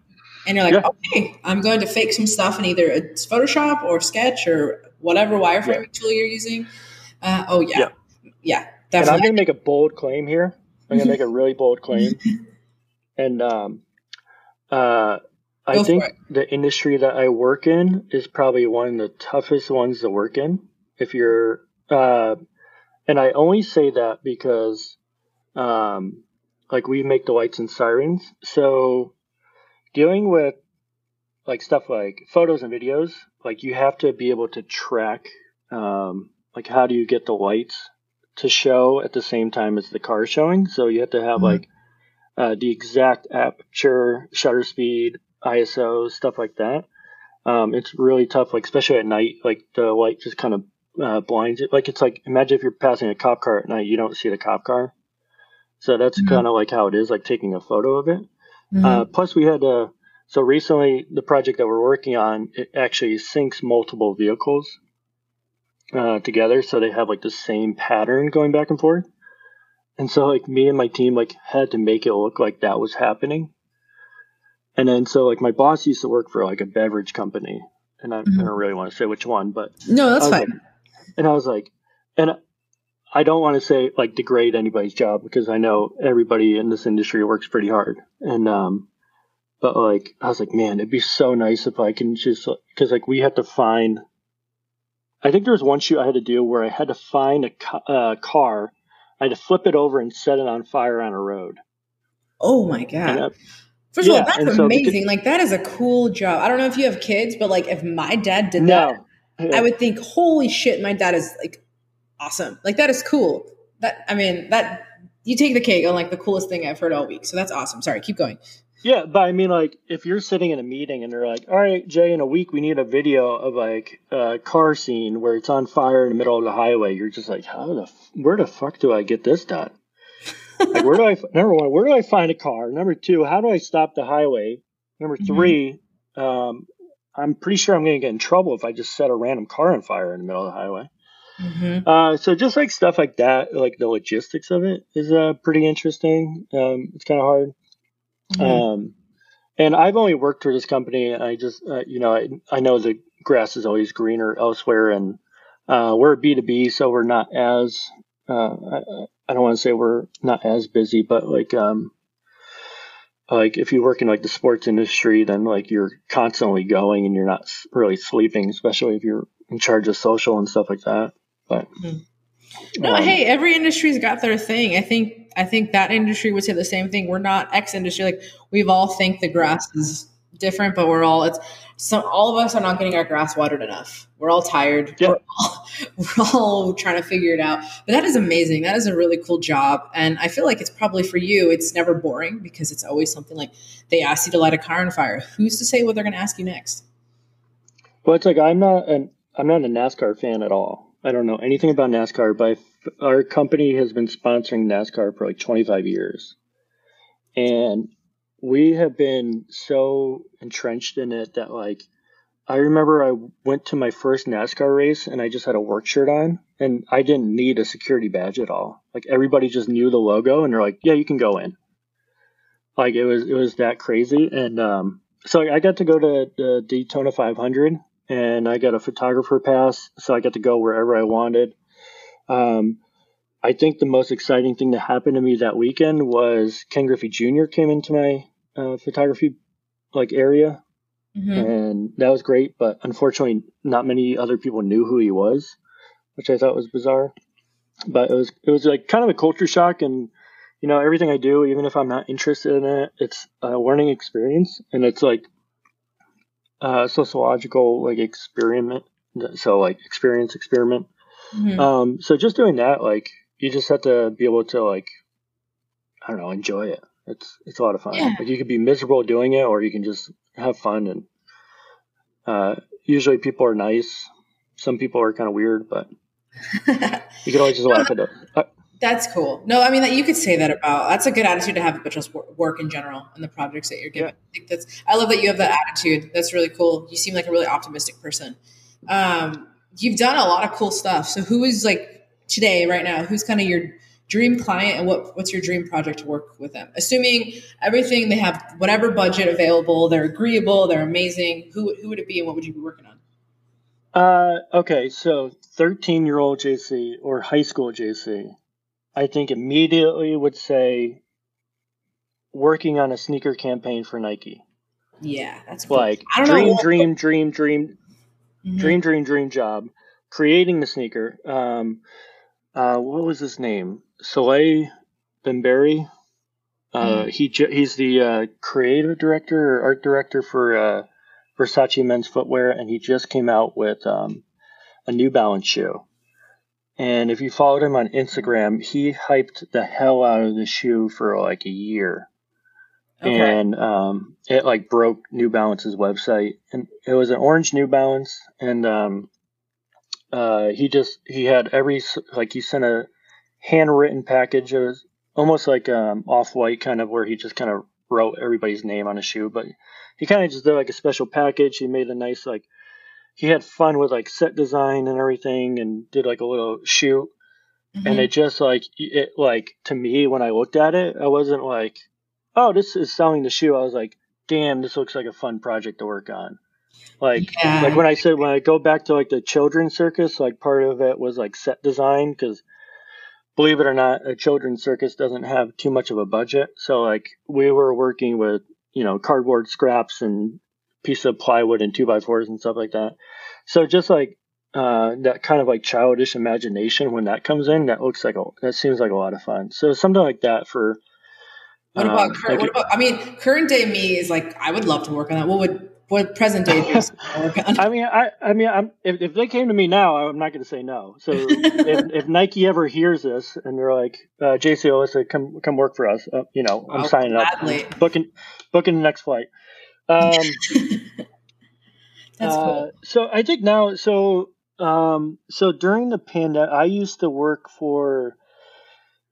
And you're like, Yeah. okay, I'm going to fake some stuff in either it's Photoshop or Sketch or whatever wireframing tool you're using. Uh, oh yeah, Yeah. yeah, And I'm going to make a bold claim here. I'm going to make a really bold claim. [LAUGHS] And um, uh, I Go think the industry that I work in is probably one of the toughest ones to work in. If you're, uh, and I only say that because, um, like we make the lights and sirens, so dealing with like stuff like photos and videos, like you have to be able to track, um, like how do you get the lights to show at the same time as the car showing. So you have to have Mhm. like uh, the exact aperture, shutter speed, ISO, stuff like that. Um, it's really tough, like especially at night. Like the light just kind of uh, blinds it. Like it's like imagine if you're passing a cop car at night, you don't see the cop car. So that's Mhm. kind of like how it is, like taking a photo of it. Mhm. Uh, plus, we had uh, so recently the project that we're working on it actually syncs multiple vehicles uh, together, so they have like the same pattern going back and forth. And so, like me and my team, like had to make it look like that was happening. And then, so like my boss used to work for like a beverage company, and I, Mhm. I don't really want to say which one, but no, that's fine. like- and I was like, and I don't want to say like degrade anybody's job because I know everybody in this industry works pretty hard. And, um, but like, I was like, man, it'd be so nice if I can just, cause like we had to find, I think there was one shoot I had to do where I had to find a ca- uh, car. I had to flip it over and set it on fire on a road. oh my god. And, uh, First of all, that's so because- amazing. like that is a cool job. I don't know if you have kids, but like if my dad did that, no. I would think, holy shit, my dad is like awesome. Like that is cool. That I mean, that you take the cake on like the coolest thing I've heard all week. So that's awesome. Sorry, keep going. Yeah, but I mean, like, if you're sitting in a meeting and they're like, "All right, Jay, in a week we need a video of like a car scene where it's on fire in the middle of the highway," you're just like, "How the f- where the fuck do I get this done? [LAUGHS] like, where do I f- number one, where do I find a car? Number two, how do I stop the highway? Number Mhm. 3 um, I'm pretty sure I'm going to get in trouble if I just set a random car on fire in the middle of the highway. Mm-hmm. Uh, so just like stuff like that, like the logistics of it is uh, pretty interesting. Um, it's kind of hard. Mm-hmm. Um, and I've only worked for this company. And I just, uh, you know, I, I know the grass is always greener elsewhere, and uh, we're a B two B, so we're not as, uh, I, I don't want to say we're not as busy, but like, um, like if you work in like the sports industry, then like you're constantly going and you're not really sleeping, especially if you're in charge of social and stuff like that. But No, um, hey, every industry's got their thing. I think I think that industry would say the same thing. We're not X industry. Like we've all think the grass is different, but we're all it's some all of us are not getting our grass watered enough. We're all tired. Yeah. We're, all, [LAUGHS] we're all trying to figure it out. But that is amazing. That is a really cool job. And I feel like it's probably for you, it's never boring because it's always something like they ask you to light a car on fire. Who's to say what they're gonna ask you next? Well, it's like I'm not an I'm not a NASCAR fan at all. I don't know anything about NASCAR, but our company has been sponsoring NASCAR for like 25 years, and we have been so entrenched in it that like I remember I went to my first NASCAR race and I just had a work shirt on and I didn't need a security badge at all. Like everybody just knew the logo and they're like, "Yeah, you can go in." Like it was it was that crazy and um so I got to go to the Daytona 500 and I got a photographer pass, so I got to go wherever I wanted. Um, I think the most exciting thing that happened to me that weekend was Ken Griffey Jr. came into my uh, photography like area, Mhm. and that was great. But unfortunately, not many other people knew who he was, which I thought was bizarre. But it was it was like kind of a culture shock, and you know everything I do, even if I'm not interested in it, it's a learning experience, and it's like uh, sociological like experiment. So like experience experiment. Mhm. Um, so just doing that, like you just have to be able to like, I don't know, enjoy it. It's it's a lot of fun. Yeah. Like you could be miserable doing it, or you can just have fun. And uh, usually people are nice. Some people are kind of weird, but [LAUGHS] you can always just laugh at it. That's cool. No, I mean that you could say that about. That's a good attitude to have, but just work in general and the projects that you're given. I think that's. I love that you have that attitude. That's really cool. You seem like a really optimistic person. Um, you've done a lot of cool stuff. So who is like today, right now, who's kind of your dream client and what what's your dream project to work with them? Assuming everything they have whatever budget available, they're agreeable, they're amazing. Who who would it be and what would you be working on? Uh, okay, so 13 year old JC or high school JC, I think immediately would say working on a sneaker campaign for Nike. Yeah, that's cool. like dream, know. dream, dream, dream, mm-hmm. dream, dream, dream job. Creating the sneaker. Um, uh, what was his name? Salehe Bembury. Uh, mm. he he's the uh, creative director or art director for uh, Versace men's footwear, and he just came out with um, a New Balance shoe. And if you followed him on Instagram, he hyped the hell out of the shoe for like a year. Okay. And um, it like broke New Balance's website, and it was an orange New Balance, and um, uh, he just he had every like he sent a handwritten package. It was almost like um, off white kind of where he just kind of wrote everybody's name on a shoe, but he kind of just did like a special package. He made a nice like he had fun with like set design and everything, and did like a little shoot. Mm-hmm. And it just like it like to me when I looked at it, I wasn't like, oh, this is selling the shoe. I was like, damn, this looks like a fun project to work on. Like yeah. like when I said when I go back to like the children's circus, like part of it was like set design because believe it or not, a children's circus doesn't have too much of a budget. So like we were working with you know cardboard scraps and piece of plywood and two by fours and stuff like that. So just like uh, that kind of like childish imagination when that comes in, that looks like a that seems like a lot of fun. So something like that for. What about, um, current, like, what about I mean, current day me is like I would love to work on that. What would what present day [LAUGHS] I mean, I, I mean, I'm, if, if they came to me now, I'm not going to say no. So [LAUGHS] if, if, Nike ever hears this and they're like, uh, JC Alyssa, come come work for us, uh, you know, I'm oh, signing gladly. up, booking booking the next flight. Um, [LAUGHS] That's uh, cool. So I think now, so um, so during the pandemic, I used to work for.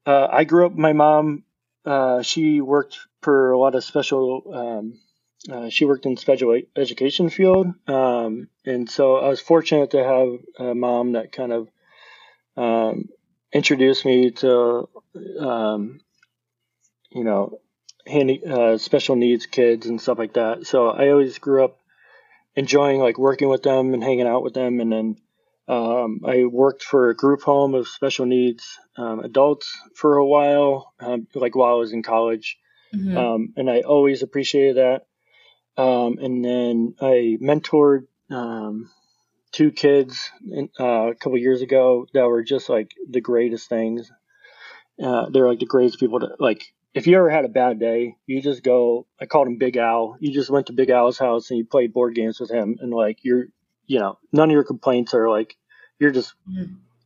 Uh, I grew up. My mom, uh, she worked for a lot of special um, uh, she worked in special education field, um, and so I was fortunate to have a mom that kind of um, introduced me to, um, you know, handy uh, special needs kids and stuff like that. So I always grew up enjoying like working with them and hanging out with them, and then um, I worked for a group home of special needs um, adults for a while, um, like while I was in college. Mm-hmm. and I always appreciated that. Um, and then I mentored um, two kids in, uh, a couple years ago that were just like the greatest things. Uh, they're like the greatest people to like. If you ever had a bad day, you just go. I called him Big Al. You just went to Big Al's house and you played board games with him, and like you're, you know, none of your complaints are like you're just,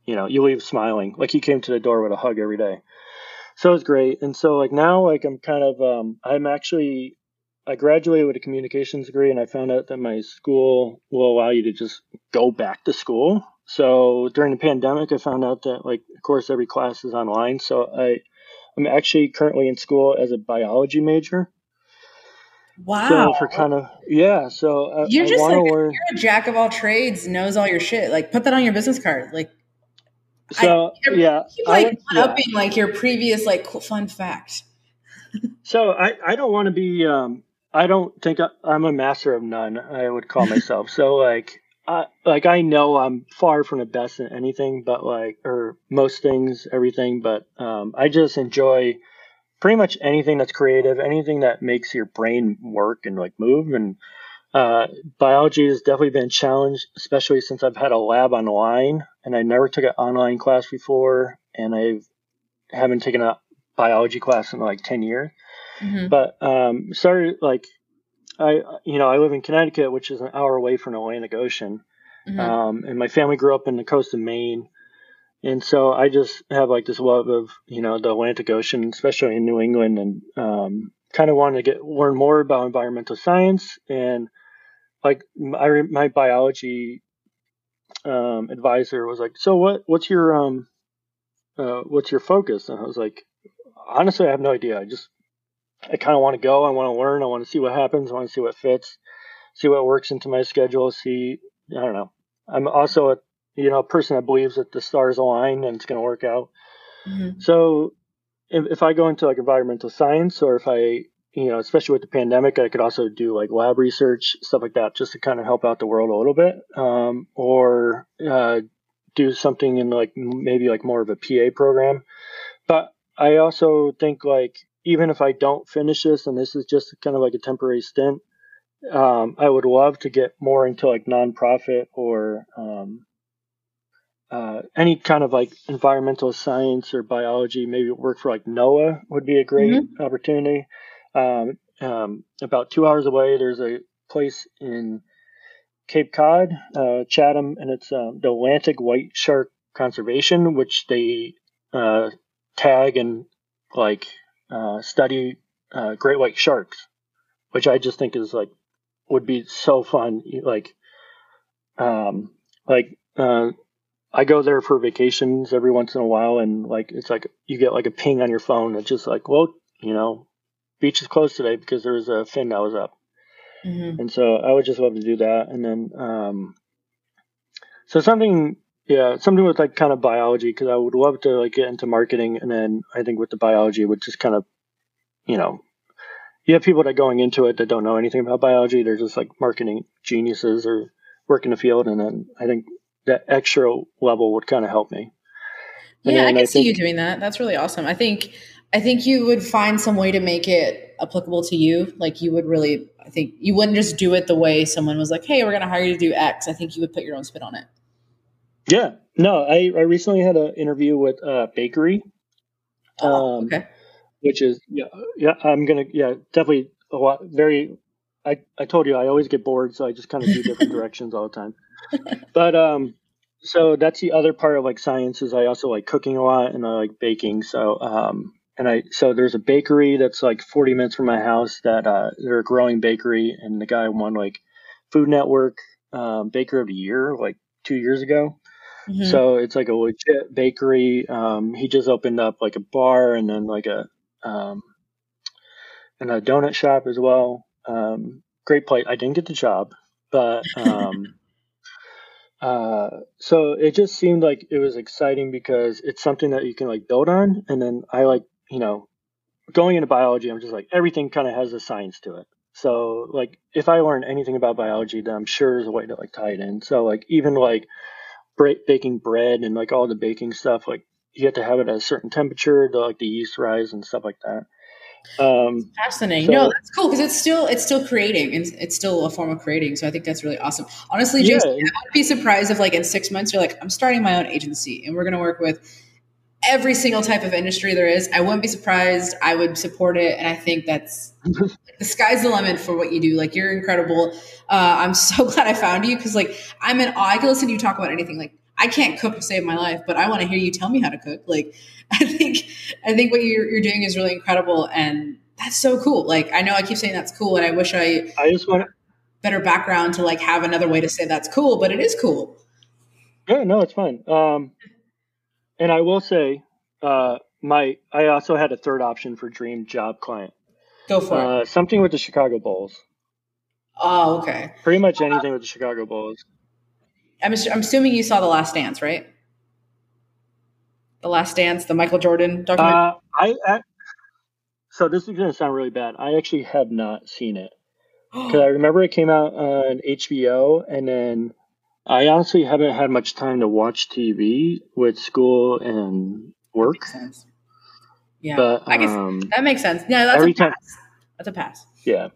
you know, you leave smiling. Like he came to the door with a hug every day. So it was great. And so like now, like I'm kind of, um, I'm actually I graduated with a communications degree, and I found out that my school will allow you to just go back to school. So during the pandemic, I found out that, like, of course, every class is online. So I, I'm actually currently in school as a biology major. Wow. So for kind of yeah, so I, you're just like learn. you're a jack of all trades, knows all your shit. Like put that on your business card. Like so I, yeah, keep like I, upping like your previous like cool, fun fact. [LAUGHS] so I I don't want to be um I don't think I, am a master of none. I would call myself so like I like I know I'm far from the best in anything, but like or most things, everything. But um, I just enjoy pretty much anything that's creative, anything that makes your brain work and like move. And uh, biology has definitely been challenged, especially since I've had a lab online and I never took an online class before, and I haven't taken a biology class in like ten years. Mm-hmm. But um, started like I, you know, I live in Connecticut, which is an hour away from the Atlantic Ocean, mm-hmm. um, and my family grew up in the coast of Maine, and so I just have like this love of you know the Atlantic Ocean, especially in New England, and um, kind of wanted to get learn more about environmental science and like I, my biology um, advisor was like, so what what's your um uh, what's your focus? And I was like, honestly, I have no idea. I just I kind of want to go. I want to learn. I want to see what happens. I want to see what fits, see what works into my schedule. See, I don't know. I'm also a you know a person that believes that the stars align and it's going to work out. Mm-hmm. So if, if I go into like environmental science or if I you know, especially with the pandemic, I could also do like lab research, stuff like that, just to kind of help out the world a little bit, um, or uh, do something in like maybe like more of a PA program. But I also think like even if I don't finish this, and this is just kind of like a temporary stint, um, I would love to get more into like nonprofit or um, uh, any kind of like environmental science or biology. Maybe work for like NOAA would be a great mm-hmm. opportunity. Um, um, about two hours away, there's a place in Cape Cod, uh, Chatham, and it's um, the Atlantic White Shark Conservation, which they uh, tag and like uh, study uh, great white sharks, which I just think is like would be so fun. Like, um, like uh, I go there for vacations every once in a while, and like it's like you get like a ping on your phone. It's just like, well, you know, beach is closed today because there was a fin that was up, mm-hmm. and so I would just love to do that. And then, um, so something, yeah, something with like kind of biology because I would love to like get into marketing, and then I think with the biology would just kind of, you know, you have people that are going into it that don't know anything about biology. They're just like marketing geniuses or work in the field, and then I think that extra level would kind of help me. And yeah, I can I see think, you doing that. That's really awesome. I think I think you would find some way to make it applicable to you. Like you would really, I think you wouldn't just do it the way someone was like, "Hey, we're going to hire you to do X." I think you would put your own spin on it. Yeah. No, I, I recently had an interview with a bakery. Oh, um, okay. Which is yeah yeah I'm gonna yeah definitely a lot very I I told you I always get bored so I just kind of do different [LAUGHS] directions all the time. But um so that's the other part of like science is I also like cooking a lot and I like baking. So um and I so there's a bakery that's like 40 minutes from my house that uh, they're a growing bakery, and the guy won like Food Network um, Baker of the Year like two years ago. Mm-hmm. So it's like a legit bakery. Um, he just opened up like a bar and then like a um, and a donut shop as well. Um, great place. I didn't get the job, but um, [LAUGHS] uh, so it just seemed like it was exciting because it's something that you can like build on. And then I like you know, going into biology, I'm just like everything kind of has a science to it. So like if I learn anything about biology, then I'm sure there's a way to like tie it in. So like even like baking bread and like all the baking stuff, like you have to have it at a certain temperature to like the yeast rise and stuff like that. Um, fascinating. So, no, that's cool because it's still it's still creating and it's still a form of creating. So I think that's really awesome. Honestly, Jason, yeah. I would be surprised if like in six months you're like, I'm starting my own agency and we're going to work with every single type of industry there is. I wouldn't be surprised. I would support it. And I think that's [LAUGHS] the sky's the limit for what you do. Like you're incredible. Uh, I'm so [LAUGHS] glad I found you because like I'm in awe. I can listen to you talk about anything. Like I can't cook to save my life, but I want to hear you tell me how to cook. Like [LAUGHS] I think I think what you're, you're doing is really incredible, and that's so cool. Like I know I keep saying that's cool, and I wish I I just want better background to like have another way to say that's cool, but it is cool. Yeah, no, it's fine. Um, and I will say, uh, my I also had a third option for dream job client. Go for uh, it. Something with the Chicago Bulls. Oh, okay. Pretty much anything uh, with the Chicago Bulls. I'm, I'm assuming you saw The Last Dance, right? The Last Dance, the Michael Jordan documentary. Uh, I, I so this is going to sound really bad. I actually have not seen it [GASPS] because I remember it came out on HBO, and then I honestly haven't had much time to watch TV with school and work. Yeah, but, I guess um, that makes sense. Yeah, that's a pass. Time, that's a pass. Yeah.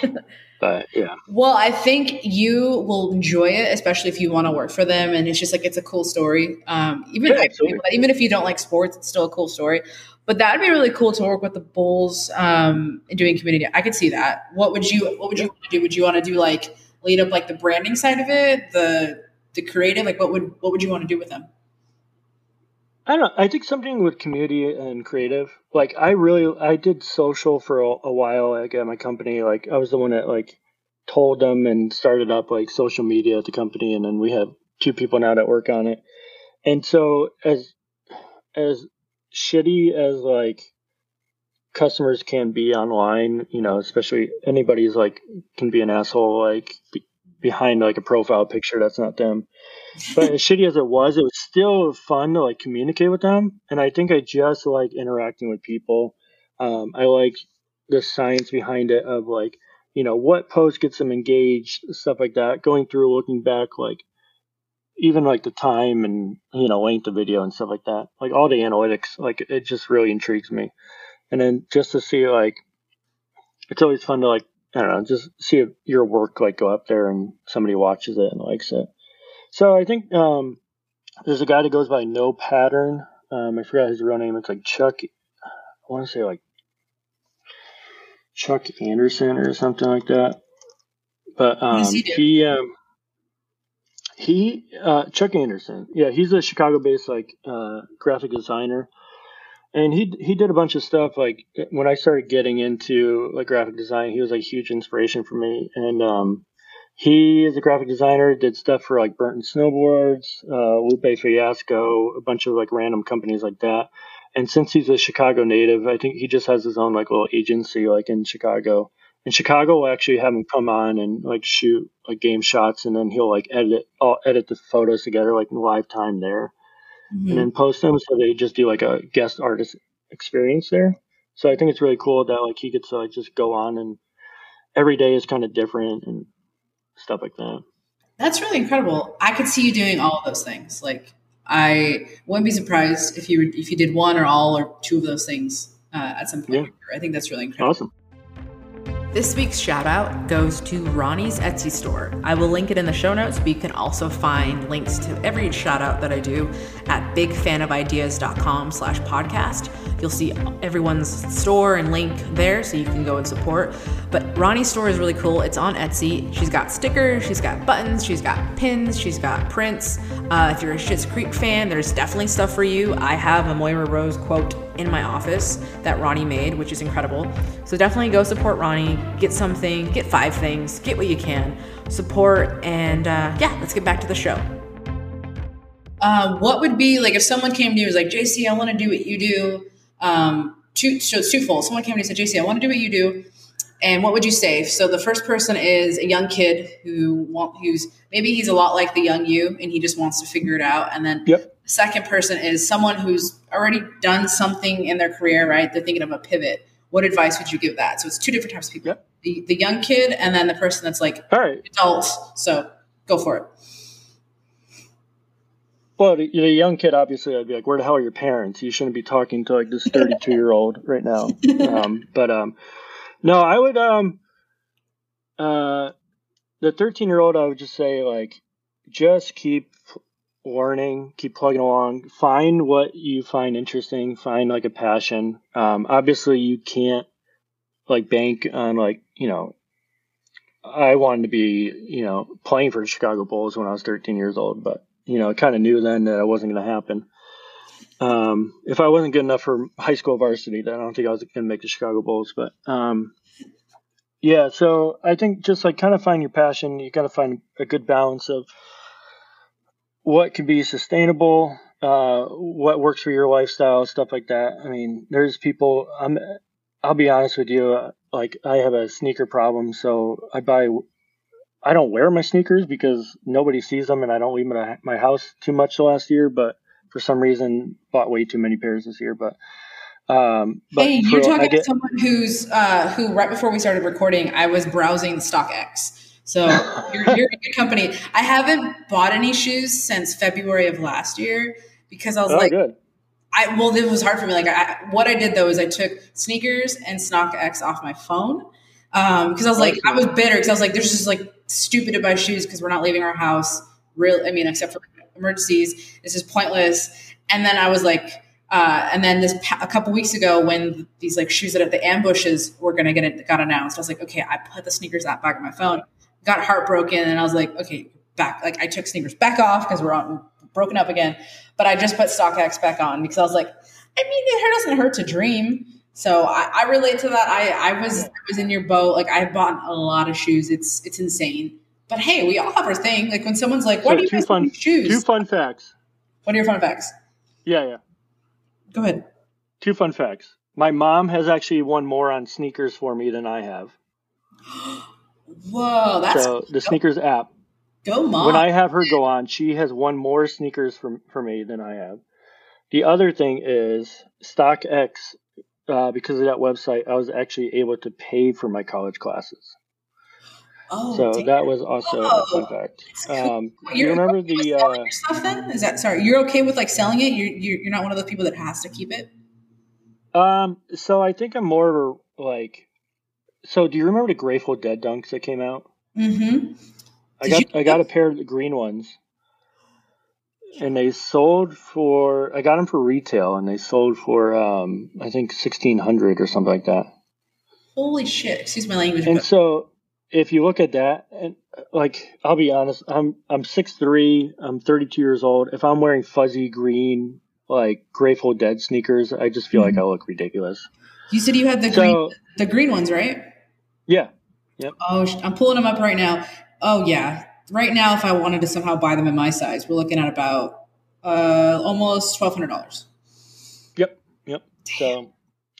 [LAUGHS] but yeah. Well, I think you will enjoy it, especially if you want to work for them, and it's just like it's a cool story. Um, even yeah, if, even if you don't like sports, it's still a cool story. But that would be really cool to work with the Bulls um, and doing community. I could see that. What would you What would you want to do? Would you want to do like lead up like the branding side of it, the the creative? Like, what would what would you want to do with them? I don't know. I think something with community and creative. Like, I really I did social for a, a while. Like at my company, like I was the one that like told them and started up like social media at the company, and then we have two people now that work on it. And so as as shitty as like customers can be online, you know, especially anybody's like can be an asshole like behind like a profile picture that's not them. But as [LAUGHS] shitty as it was, it was still fun to like communicate with them. And I think I just like interacting with people. Um, I like the science behind it of like, you know, what post gets them engaged, stuff like that. Going through, looking back, like even like the time and you know length of video and stuff like that. Like all the analytics, like it just really intrigues me. And then just to see like, it's always fun to like I don't know, just see your work like go up there and somebody watches it and likes it. So I think um, there's a guy that goes by No Pattern. Um, I forgot his real name. It's like Chuck. I want to say like Chuck Anderson or something like that. But um, he, he um, he uh, Chuck Anderson. Yeah, he's a Chicago-based like uh, graphic designer and he he did a bunch of stuff like when I started getting into like graphic design, he was like a huge inspiration for me. And um, he is a graphic designer, did stuff for like Burton Snowboards, uh, Lupe Fiasco, a bunch of like random companies like that. And since he's a Chicago native, I think he just has his own like little agency like in Chicago. And Chicago will actually have him come on and like shoot like game shots, and then he'll like edit all edit the photos together like in live time there mm-hmm. and then post them. So they just do like a guest artist experience there. So I think it's really cool that like he gets to like just go on and every day is kind of different and stuff like that. That's really incredible. I could see you doing all of those things. Like I wouldn't be surprised if you if you did one or all or two of those things uh, at some point. Yeah. I think that's really incredible. Awesome. This week's shout out goes to Ronnie's Etsy store. I will link it in the show notes, but you can also find links to every shout out that I do at bigfanofideas.com slash podcast. You'll see everyone's store and link there so you can go and support. But Ronnie's store is really cool. It's on Etsy. She's got stickers, she's got buttons, she's got pins, she's got prints. Uh, if you're a Schitt's Creek fan, there's definitely stuff for you. I have a Moira Rose quote in my office that Ronnie made, which is incredible. So definitely go support Ronnie, get something, get five things, get what you can, support, and uh, yeah, let's get back to the show. Uh, what would be like if someone came to you and was like, JC, I want to do what you do? Um, two, so it's twofold. Someone came to me and said, JC, I want to do what you do. And what would you say? So the first person is a young kid who want, who's maybe he's a lot like the young you and he just wants to figure it out. And then yep. the second person is someone who's already done something in their career, right? They're thinking of a pivot. What advice would you give that? So it's two different types of people. Yep. The, the young kid and then the person that's like All right. adult. So go for it. Well, the, young kid, obviously, I'd be like, "Where the hell are your parents? You shouldn't be talking to like this thirty-two-year-old [LAUGHS] right now." [LAUGHS] Um, but um, no, I would um uh the 13 year old I would just say like just keep learning, keep plugging along, find what you find interesting, find like a passion. Um obviously you can't like bank on like, you know, I wanted to be, you know, playing for the Chicago Bulls when I was 13 years old, but you know, I kind of knew then that it wasn't going to happen. Um, if I wasn't good enough for high school varsity, then I don't think I was going to make the Chicago Bulls. But um, yeah, so I think just like kind of find your passion. You got to find a good balance of what can be sustainable, uh, what works for your lifestyle, stuff like that. I mean, there's people. I'm. I'll be honest with you. Uh, like I have a sneaker problem, so I buy. I don't wear my sneakers because nobody sees them, and I don't leave them at my house too much the last year. But for some reason bought way too many pairs this year. But um, but hey, you're talking get, to someone who's uh, who right before we started recording, I was browsing StockX. So [LAUGHS] you're, you're a good company. I haven't bought any shoes since February of last year because I was oh, like, good. I well, it was hard for me. Like, I, what I did though is I took sneakers and StockX off my phone because um, I was like, I was bitter because I was like, there's just like stupid to buy shoes because we're not leaving our house. Real, I mean, except for emergencies. This is pointless. And then I was like, uh, and then this a couple weeks ago, when these like shoes that at the ambushes were gonna get it got announced, I was like, okay, I put the sneakers app back on my phone, got heartbroken, and I was like, okay, back. Like I took sneakers back off because we're on broken up again, but I just put StockX back on because I was like, I mean, it doesn't hurt to dream. So I, I relate to that. I, I was I was in your boat. Like I bought a lot of shoes. It's it's insane. But hey, we all have our thing. Like when someone's like, "Why so do you buy fun, shoes?" Two fun facts. What are your fun facts? Yeah, yeah. Go ahead. Two fun facts. My mom has actually won more on sneakers for me than I have. [GASPS] Whoa, that's so the sneakers app. Go mom. when I have her go on, she has won more sneakers for for me than I have. The other thing is StockX. Uh, because of that website, I was actually able to pay for my college classes. oh, so damn. that was also a fun fact. Um, you remember okay the? Uh, stuff then? Is that sorry? You're okay with like selling it? You're you're you're not one of those people that has to keep it. um, so I think I'm more of a like. So do you remember the Grateful Dead dunks that came out? Mm-hmm. I Did got you- I got a pair of the green ones, and they sold for I got them for retail, and they sold for um I think sixteen hundred or something like that. Holy shit! Excuse my language. And but so if you look at that, and like I'll be honest, I'm I'm six three, I'm thirty two years old. If I'm wearing fuzzy green like Grateful Dead sneakers, I just feel like I look ridiculous. you said you had the So green the green ones, right? yeah, Oh, I'm pulling them up right now. Oh yeah, right now, if I wanted to somehow buy them in my size, we're looking at about uh almost twelve hundred dollars. Yep, yep. So,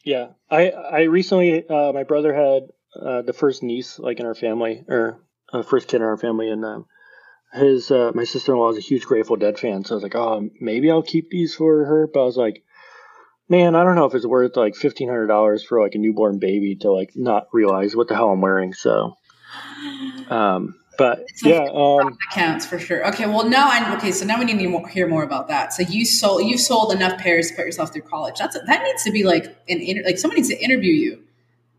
yeah, I I recently uh, my brother had uh, the first niece like in our family or uh, first kid in our family, and um, his uh, my sister in law is a huge Grateful Dead fan. So I was like, oh, maybe I'll keep these for her. But I was like, man, I don't know if it's worth like fifteen hundred dollars for like a newborn baby to like not realize what the hell I'm wearing. So, um, but yeah, um, That counts for sure. Okay, well now I okay. So now we need to more, hear more about that. So you sold you sold enough pairs to put yourself through college. That's that needs to be like an inter, like someone needs to interview you.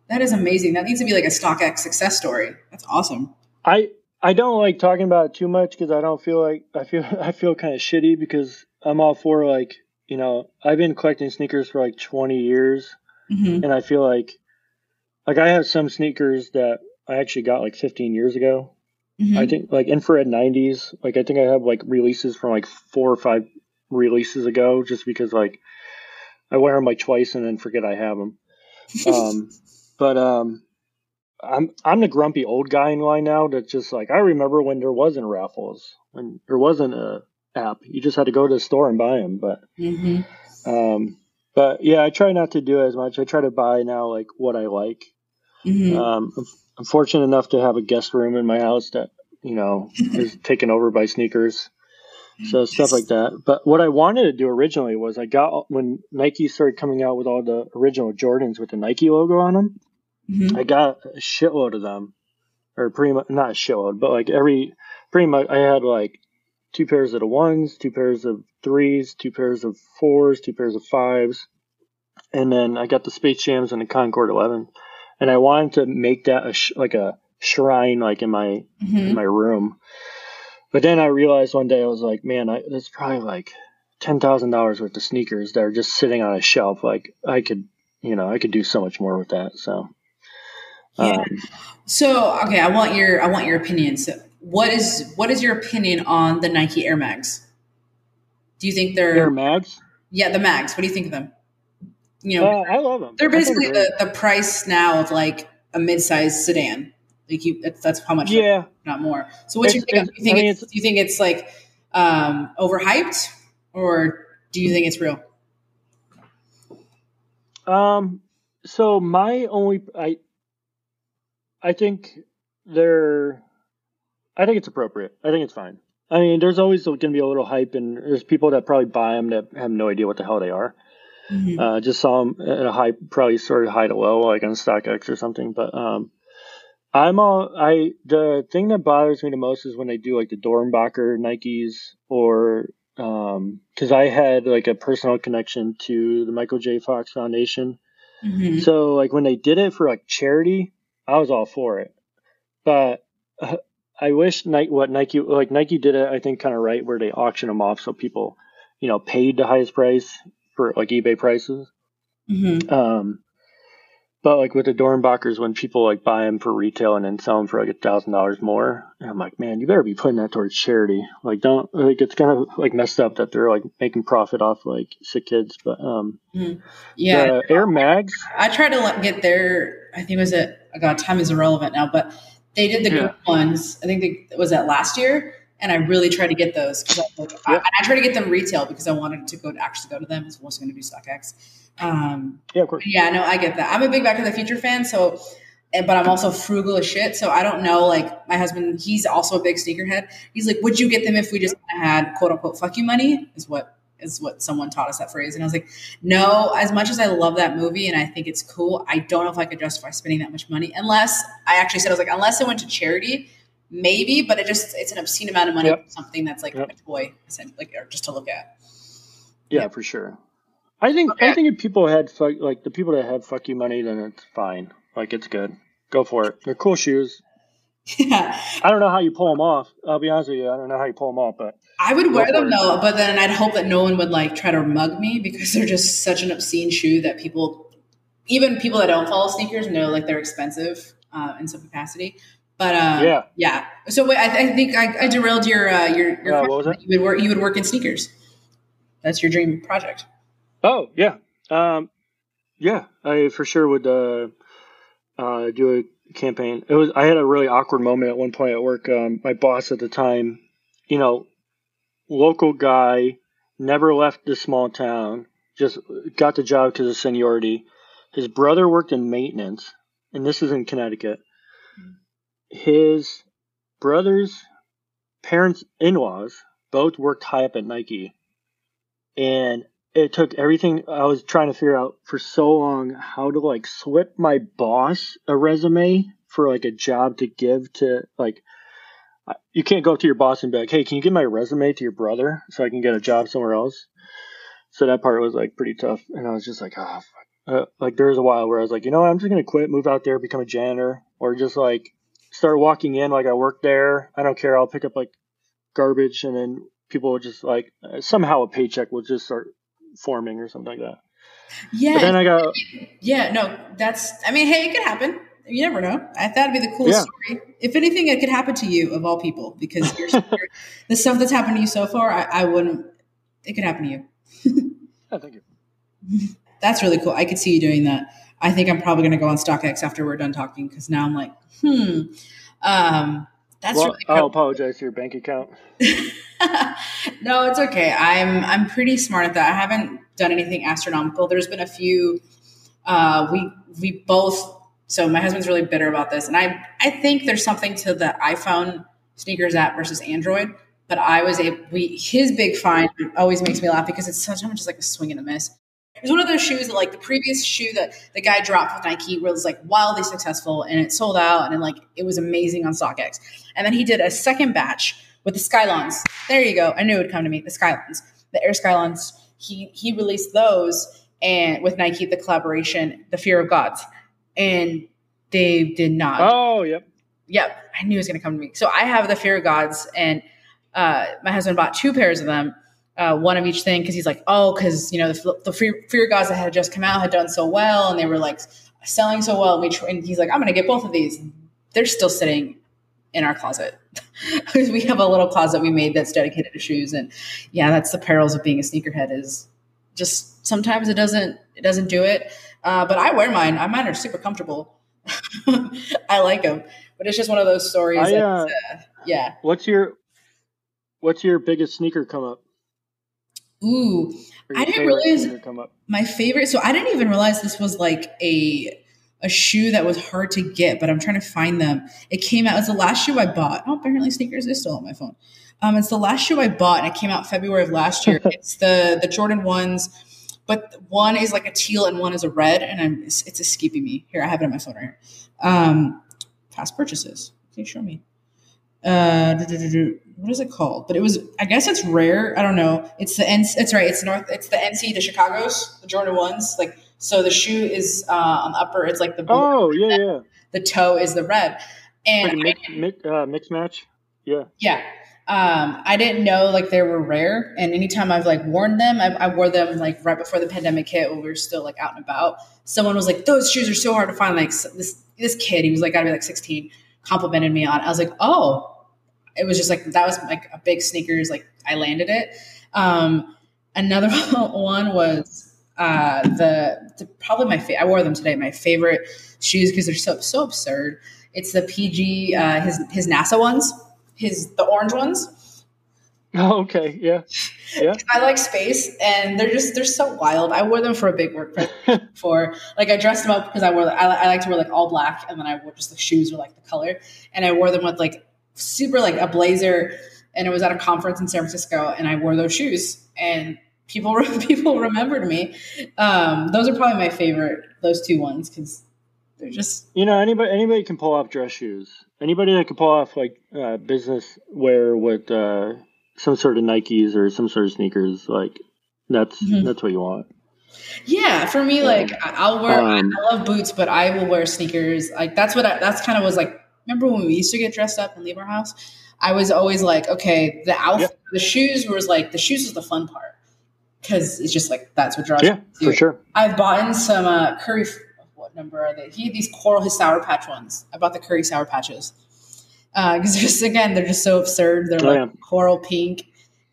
That is amazing. That needs to be like a StockX success story. That's awesome. I I don't like talking about it too much because I don't feel like I feel [LAUGHS] I feel kind of shitty because I'm all for like you know I've been collecting sneakers for like 20 years hmm and I feel like like I have some sneakers that I actually got like 15 years ago. Hmm I think like infrared 90s. Like I think I have like releases from like four or five releases ago just because like I wear them like twice and then forget I have them. [LAUGHS] Um, but um, I'm I'm the grumpy old guy in line now. That's just like I remember when there wasn't raffles, when there wasn't a app. You just had to go to the store and buy them. But hmm um, but yeah, I try not to do as much. I try to buy now like what I like. hmm Um, I'm- fortunate enough to have a guest room in my house that you know is [LAUGHS] taken over by sneakers. So stuff like that. But what I wanted to do originally was I got when Nike started coming out with all the original Jordans with the Nike logo on them. hmm I got a shitload of them, or pretty much not a shitload, but like every pretty much I had like two pairs of the ones, two pairs of threes, two pairs of fours, two pairs of fives, and then I got the Space Jams and the Concord 11, and I wanted to make that a sh- like a shrine like in my hmm in my room. But then I realized one day I was like, man, I, that's probably like ten thousand dollars worth of sneakers that are just sitting on a shelf. Like I could, you know, I could do so much more with that. So, Yeah. um, So okay, I want your I want your opinion. So what is what is your opinion on the Nike Air Mags? Do you think they're Air Mags, yeah the mags? What do you think of them? You know, uh, I love them. they're basically the, the price now of like a mid-sized sedan. Like you, that's, that's how much, yeah. not more. So what's your It's- take? Do you think I mean, it's, do you think it's like um, overhyped, or do you think it's real? Um. So my only, I, I think they're, I think it's appropriate. I think it's fine. I mean, there's always going to be a little hype, and there's people that probably buy them that have no idea what the hell they are. Mhm. Uh, just saw them at a high, probably sort of high to low, like on StockX or something. But um, I'm all I. The thing that bothers me the most is when they do like the Doernbecher Nikes, or um, because I had like a personal connection to the Michael J. Fox Foundation. Mhm. So like when they did it for like charity, I was all for it. But uh, I wish Nike, what Nike, like Nike did it, I think kind of right where they auction them off so people, you know, paid the highest price for like eBay prices. Mhm. Um, but like with the Doernbechers, when people like buy them for retail and then sell them for like a thousand dollars more, I'm like, man, you better be putting that towards charity. Like, don't like it's kind of like messed up that they're like making profit off like sick kids. But um, Yeah, the Air Mags, I tried to get their. I think it was it. Oh God, time is irrelevant now. But they did the Yeah. good ones. I think they, was that last year, and I really tried to get those. I, like, I, I tried to get them retail because I wanted to go to actually go to them. It wasn't going to be StockX. Um, yeah, of course. yeah, no, I get that. I'm a big Back to the Future fan, so but I'm also frugal as shit. So I don't know. Like my husband, he's also a big sneakerhead. He's like, "Would you get them if we just had quote unquote fuck you money?" Is what is what someone taught us that phrase. And I was like, "No." As much as I love that movie and I think it's cool, I don't know if I could justify spending that much money unless I actually said I was like, unless I went to charity, maybe. But it just it's an obscene amount of money Yep. for something that's like Yep. a toy, like or just to look at. Yeah, for sure. I think I think if people had fuck like the people that had fuck you money, then it's fine. Like it's good. Go for it. They're cool shoes. Yeah. [LAUGHS] I don't know how you pull them off. I'll be honest with you. I don't know how you pull them off, but I would wear them though, but then I'd hope that no one would like try to mug me because they're just such an obscene shoe that people, even people that don't follow sneakers, know like they're expensive uh, in some capacity. But uh, Yeah. yeah. So wait, I, I think I, I derailed your uh, your your Uh, what was question. You would work. You would work in sneakers. That's your dream project. oh yeah, um, yeah. I for sure would uh, uh, do a campaign. It was I had a really awkward moment at one point at work. Um, my boss at the time, you know, local guy, never left the small town, just got the job because of seniority. His brother worked in maintenance, and this is in Connecticut. His brother's parents, in laws, both worked high up at Nike. And it took everything I was trying to figure out for so long how to like slip my boss a resume for like a job to give to like you can't go to your boss and be like, "Hey, can you give my resume to your brother so I can get a job somewhere else?" So that part was like pretty tough, and I was just like, "Ah, fuck." Uh, like there was a while where I was like, you know, what, I'm just gonna quit, move out there, become a janitor, or just like start walking in like I work there. I don't care. I'll pick up like garbage, and then people would just like somehow a paycheck will just start forming or something like that. Yeah. But then I got yeah. No, that's. I mean, hey, it could happen. You never know. I thought it'd be the coolest story. If anything, it could happen to you of all people because [LAUGHS] the stuff that's happened to you so far. I, I wouldn't. It could happen to you. [LAUGHS] yeah, thank you. That's really cool. I could see you doing that. I think I'm probably going to go on StockX after we're done talking because now I'm like, hmm. Um, that's well, really I'll apologize to your bank account. [LAUGHS] no, it's okay. I'm I'm pretty smart at that. I haven't done anything astronomical. There's been a few. Uh, we we both. So my husband's really bitter about this, and I I think there's something to the iPhone sneakers app versus Android. But I was a we his big find always makes me laugh because it's such much just like a swing and a miss. It was one of those shoes that like the previous shoe that the guy dropped with Nike was like wildly successful and it sold out and like it was amazing on StockX. And then he did a second batch with the Skylons. There you go. I knew it would come to me. The Skylons, the Air Skylons. He he released those and with Nike the collaboration, the Fear of Gods, and they did not. Oh, yep. Yep, I knew it was going to come to me. So I have the Fear of Gods, and uh, my husband bought two pairs of them, uh, one of each thing, because he's like, oh, because you know the, the Fear, Fear Gods that had just come out had done so well, and they were like selling so well. And, we tr- and he's like, I'm going to get both of these. They're still sitting in our closet because [LAUGHS] we have a little closet we made that's dedicated to shoes, and yeah, that's the perils of being a sneakerhead. Is just sometimes it doesn't it doesn't do it. Uh, but I wear mine. I mine are super comfortable. [LAUGHS] I like them, but it's just one of those stories. I, uh, uh, yeah. What's your What's your biggest sneaker come up? Ooh, I didn't realize- my favorite. So I didn't even realize this was like a a shoe that was hard to get, but I'm trying to find them. It came out. It's the last shoe I bought. Oh, apparently sneakers is still on my phone. Um, it's the last shoe I bought, and it came out February of last year. [LAUGHS] it's the the Jordan ones, but one is like a teal and one is a red, and I'm it's, it's escaping me. Here, I have it on my phone right here. Um, past purchases. Can you show me? Uh, do, do, do, do. What is it called? But it was, I guess it's rare. I don't know. It's the N. It's right. It's north. It's the NC, the Chicago's, the Jordan ones. Like so, the shoe is uh, on the upper. It's like the blue. Oh, yeah, yeah. The toe is the red, and Like mix, mix, uh, mix match. Yeah. yeah. Um, I didn't know like they were rare, and anytime I've like worn them, I, I wore them like right before the pandemic hit when we were still like out and about. Someone was like, "Those shoes are so hard to find." Like this this kid, he was like, gotta be like sixteen, complimented me on. it. I was like, "Oh," it was just like that was like a big sneakers. Like I landed it. Um, another [LAUGHS] one was uh, the, the probably my fa- I wore them today. My favorite shoes because they're so so absurd. It's the PG uh, his his NASA ones, his the orange ones. Oh, [LAUGHS] okay. Yeah. Yeah. [LAUGHS] I like space, and they're just they're so wild. I wore them for a big work present for like I dressed them up because I wore I, I like to wear like all black, and then I wore just the shoes were like the color, and I wore them with like super like a blazer, and it was at a conference in San Francisco, and I wore those shoes, and people [LAUGHS] people remembered me. Um, those are probably my favorite. Those two ones because they're just You know, anybody anybody can pull off dress shoes. Anybody that can pull off like uh, business wear with uh, some sort of Nikes or some sort of sneakers, like that's Mhm. that's what you want. Yeah, for me, like I'll wear. Um, I love boots, but I will wear sneakers. Like that's what I, that's kind of was like. Remember when we used to get dressed up and leave our house? I was always like, okay, the outfit, the shoes was like the shoes was the fun part because it's just like that's what draws. Yeah, you. for sure. I've bought in some uh, curry. What number are they? He these coral his sour patch ones. I bought the curry sour patches because just [LAUGHS] again they're just so absurd. They're Oh, like yeah. coral pink.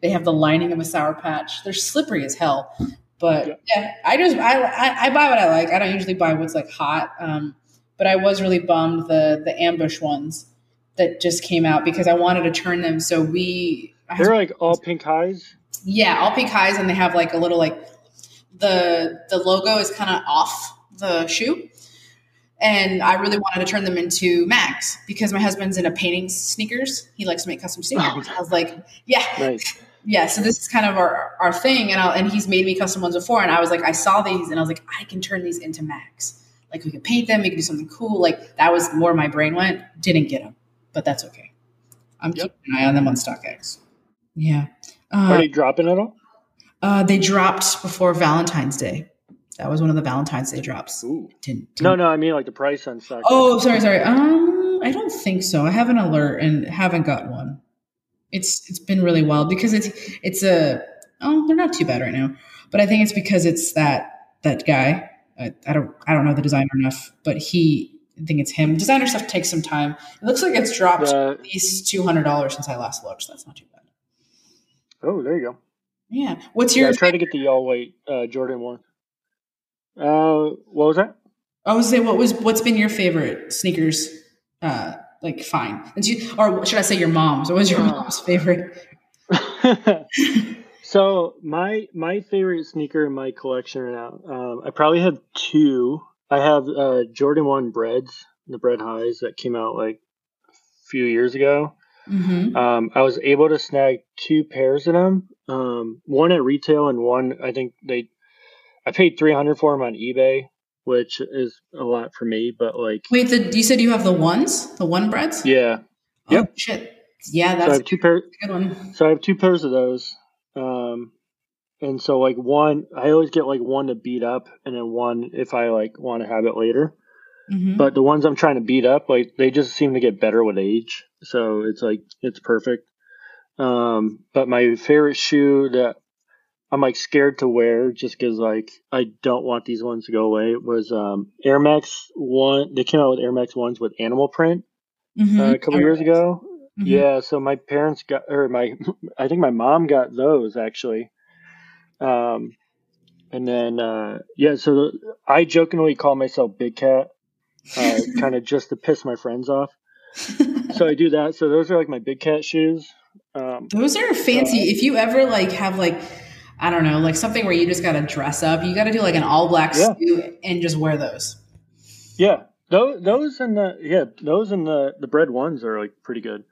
They have the lining of a sour patch. They're slippery as hell. But Yeah. yeah, I just I, I I buy what I like. I don't usually buy what's like hot. Um, but I was really bummed the the ambush ones that just came out because I wanted to turn them. So we They're like all pink highs. yeah, all pink highs, and they have like a little like the the logo is kind of off the shoe. And I really wanted to turn them into Max because my husband's into painting sneakers. He likes to make custom sneakers. Oh. I was like, yeah, Nice. [LAUGHS] yeah. So this is kind of our, our thing, and i and he's made me custom ones before. And I was like, I saw these, and I was like, I can turn these into mags. Like we could paint them, we could do something cool. Like that was more my brain went. Didn't get them, but that's okay. I'm Yep. keeping an eye on them on StockX. Yeah. Are Uh, they dropping at all? uh, they dropped before Valentine's Day. That was one of the Valentine's Day drops. Ooh. Didn't- No, didn't- no, I mean like the price on stock. Oh, sorry, sorry. Um, I don't think so. I have an alert and haven't got one. It's it's been really wild because it's it's a oh they're not too bad right now, but I think it's because it's that that guy. I, I don't I don't know the designer enough, but he I think it's him. Designer stuff takes some time. It looks like it's dropped The- at least two hundred dollars since I last looked. So that's not too bad. oh, there you go. Yeah. What's Yeah, your? I tried to get the all white uh, Jordan one. Uh, what was that? I was say what was what's been your favorite sneakers? Uh, like fine, and you, or should I say your mom's? What was your Uh. mom's favorite? [LAUGHS] so my my favorite sneaker in my collection right now, um, I probably have two. I have uh, Jordan One Breads, the Bread Highs that came out like a few years ago. Mm-hmm. Um, I was able to snag two pairs of them. Um, one at retail and one I think they. I paid three hundred for them on eBay, which is a lot for me. But like, Wait, the, you said you have the ones, the one breads? yeah. Oh, Yep. shit. Yeah, that's So I have two pairs. a good one. So I have two pairs of those. Um, and so like one, I always get like one to beat up, and then one if I like want to have it later. Mhm. But the ones I'm trying to beat up, like they just seem to get better with age. So it's like it's perfect. Um, but my favorite shoe that I'm like scared to wear just because like I don't want these ones to go away was um, Air Max one. They came out with Air Max ones with animal print Mhm. uh, a couple years ago. Mhm. Yeah, so my parents got, or my, [LAUGHS] I think my mom got those actually. Um, and then, uh, yeah, so the, I jokingly call myself Big Cat, uh, [LAUGHS] kind of just to piss my friends off. [LAUGHS] So I do that. So those are like my Big Cat shoes. Um, Those are fancy. if you ever like have like I don't know, like something where you just got to dress up, you got to do like an all black Yeah. suit and just wear those. yeah, those, those and the, yeah, those and the, the bread ones are like pretty good.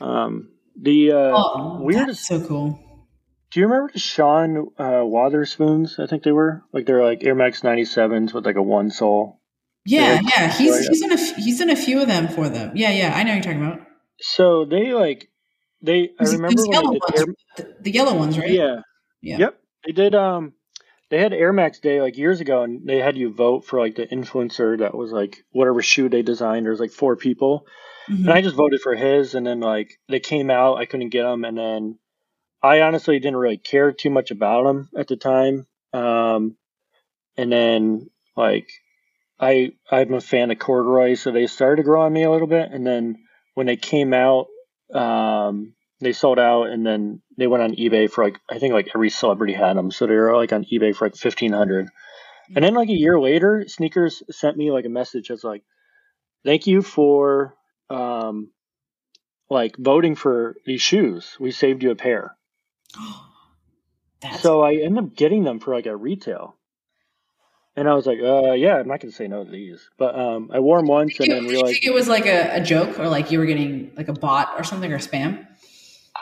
Um, the, uh, Oh, weirdest, that's so cool. do you remember the Sean, uh, Wotherspoons? I think they were like, they're like Air Max 97s with like a one sole. Yeah, Yeah. yeah. He's he's in a he's in a few of them for them. Yeah, yeah. I know what you're talking about. So they like they I remember yellow ones, the, the yellow ones, right? yeah Yeah. yep they did um they had Air Max Day like years ago and they had you vote for like the influencer that was like whatever shoe they designed there's like four people Mhm. and I just voted for his and then like they came out I couldn't get them and then I honestly didn't really care too much about them at the time um and then like I I'm a fan of corduroy so they started to grow on me a little bit and then when they came out um they sold out and then they went on eBay for like I think like every celebrity had them so they were like on eBay for like 1500 and then like a year later SNKRS sent me like a message that's like thank you for um like voting for these shoes we saved you a pair [GASPS] so I ended up getting them for like a retail. And I was like, uh, yeah, I'm not going to say no to these. But um, I wore them once and then realized. it was like a, a, joke or like you were getting like a bot or something or spam?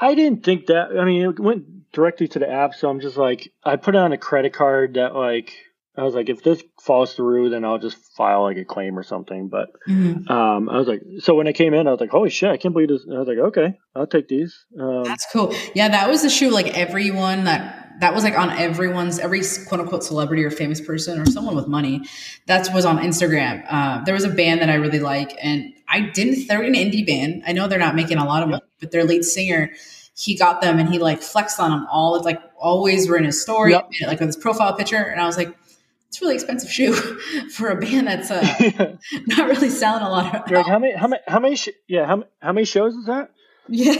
I didn't think that. I mean, it went directly to the app. So I'm just like, I put it on a credit card that like, I was like, if this falls through, then I'll just file like a claim or something. But mm-hmm. um, I was like, so when I came in, I was like, holy shit, I can't believe this. I was like, okay, I'll take these. Um, That's cool. Yeah, that was the shoe like everyone that that was like on everyone's every quote unquote celebrity or famous person or someone with money that was on instagram uh, there was a band that i really like and i didn't they're an indie band i know they're not making a lot of money but their lead singer he got them and he like flexed on them all It's like always were in his story yep. like with his profile picture and i was like it's a really expensive shoe [LAUGHS] for a band that's uh, [LAUGHS] not really selling a lot of how many how many how many sh- yeah how, how many shows is that yeah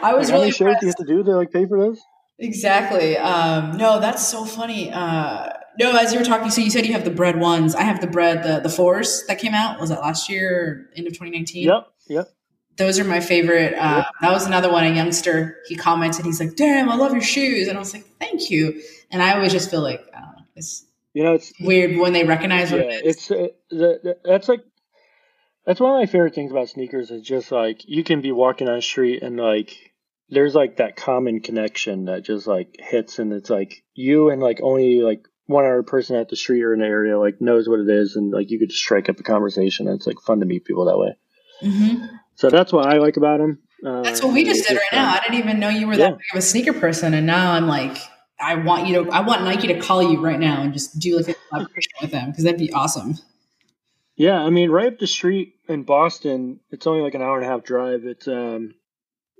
i was like, really how many shows do you have to do to like pay for those Exactly. Um, no, that's so funny. Uh, no, as you were talking, so you said you have the bread ones. I have the bread, the the fours that came out. Was that last year, end of 2019? Yep. Yep. Those are my favorite. Uh, yep. That was another one. A youngster he commented. He's like, "Damn, I love your shoes," and I was like, "Thank you." And I always just feel like I. It's you know, it's weird when they recognize yeah, it It's uh, the, the, that's like that's one of my favorite things about sneakers. Is just like you can be walking on the street and like there's like that common connection that just like hits and it's like you and like only like one other person at the street or in the area like knows what it is and like you could just strike up a conversation and it's like fun to meet people that way mm-hmm. so that's what i like about them uh, that's what we just did right fun. now i didn't even know you were yeah. that big of a sneaker person and now i'm like i want you to i want nike to call you right now and just do like a collaboration with them because that'd be awesome yeah i mean right up the street in boston it's only like an hour and a half drive it's um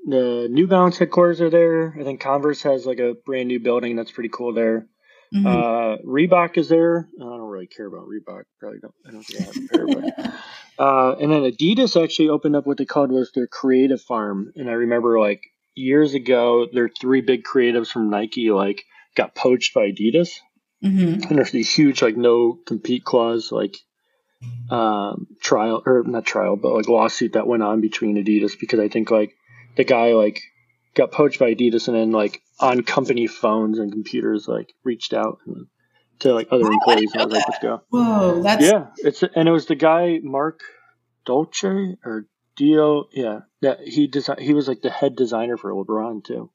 the New Balance headquarters are there. I think Converse has like a brand new building that's pretty cool there. Mm-hmm. Uh, Reebok is there. I don't really care about Reebok. Probably don't. I don't think I have a pair, but. Uh, and then Adidas actually opened up what they called was their creative farm. And I remember like years ago, their three big creatives from Nike like got poached by Adidas. Mm-hmm. And there's these huge like no compete clause like um, trial or not trial, but like lawsuit that went on between Adidas because I think like the guy like got poached by Adidas and then like on company phones and computers like reached out to like other employees and was like, let's go. Whoa, that's yeah. It's and it was the guy Marc Dolce or Dio. Yeah, that he desi- He was like the head designer for LeBron too.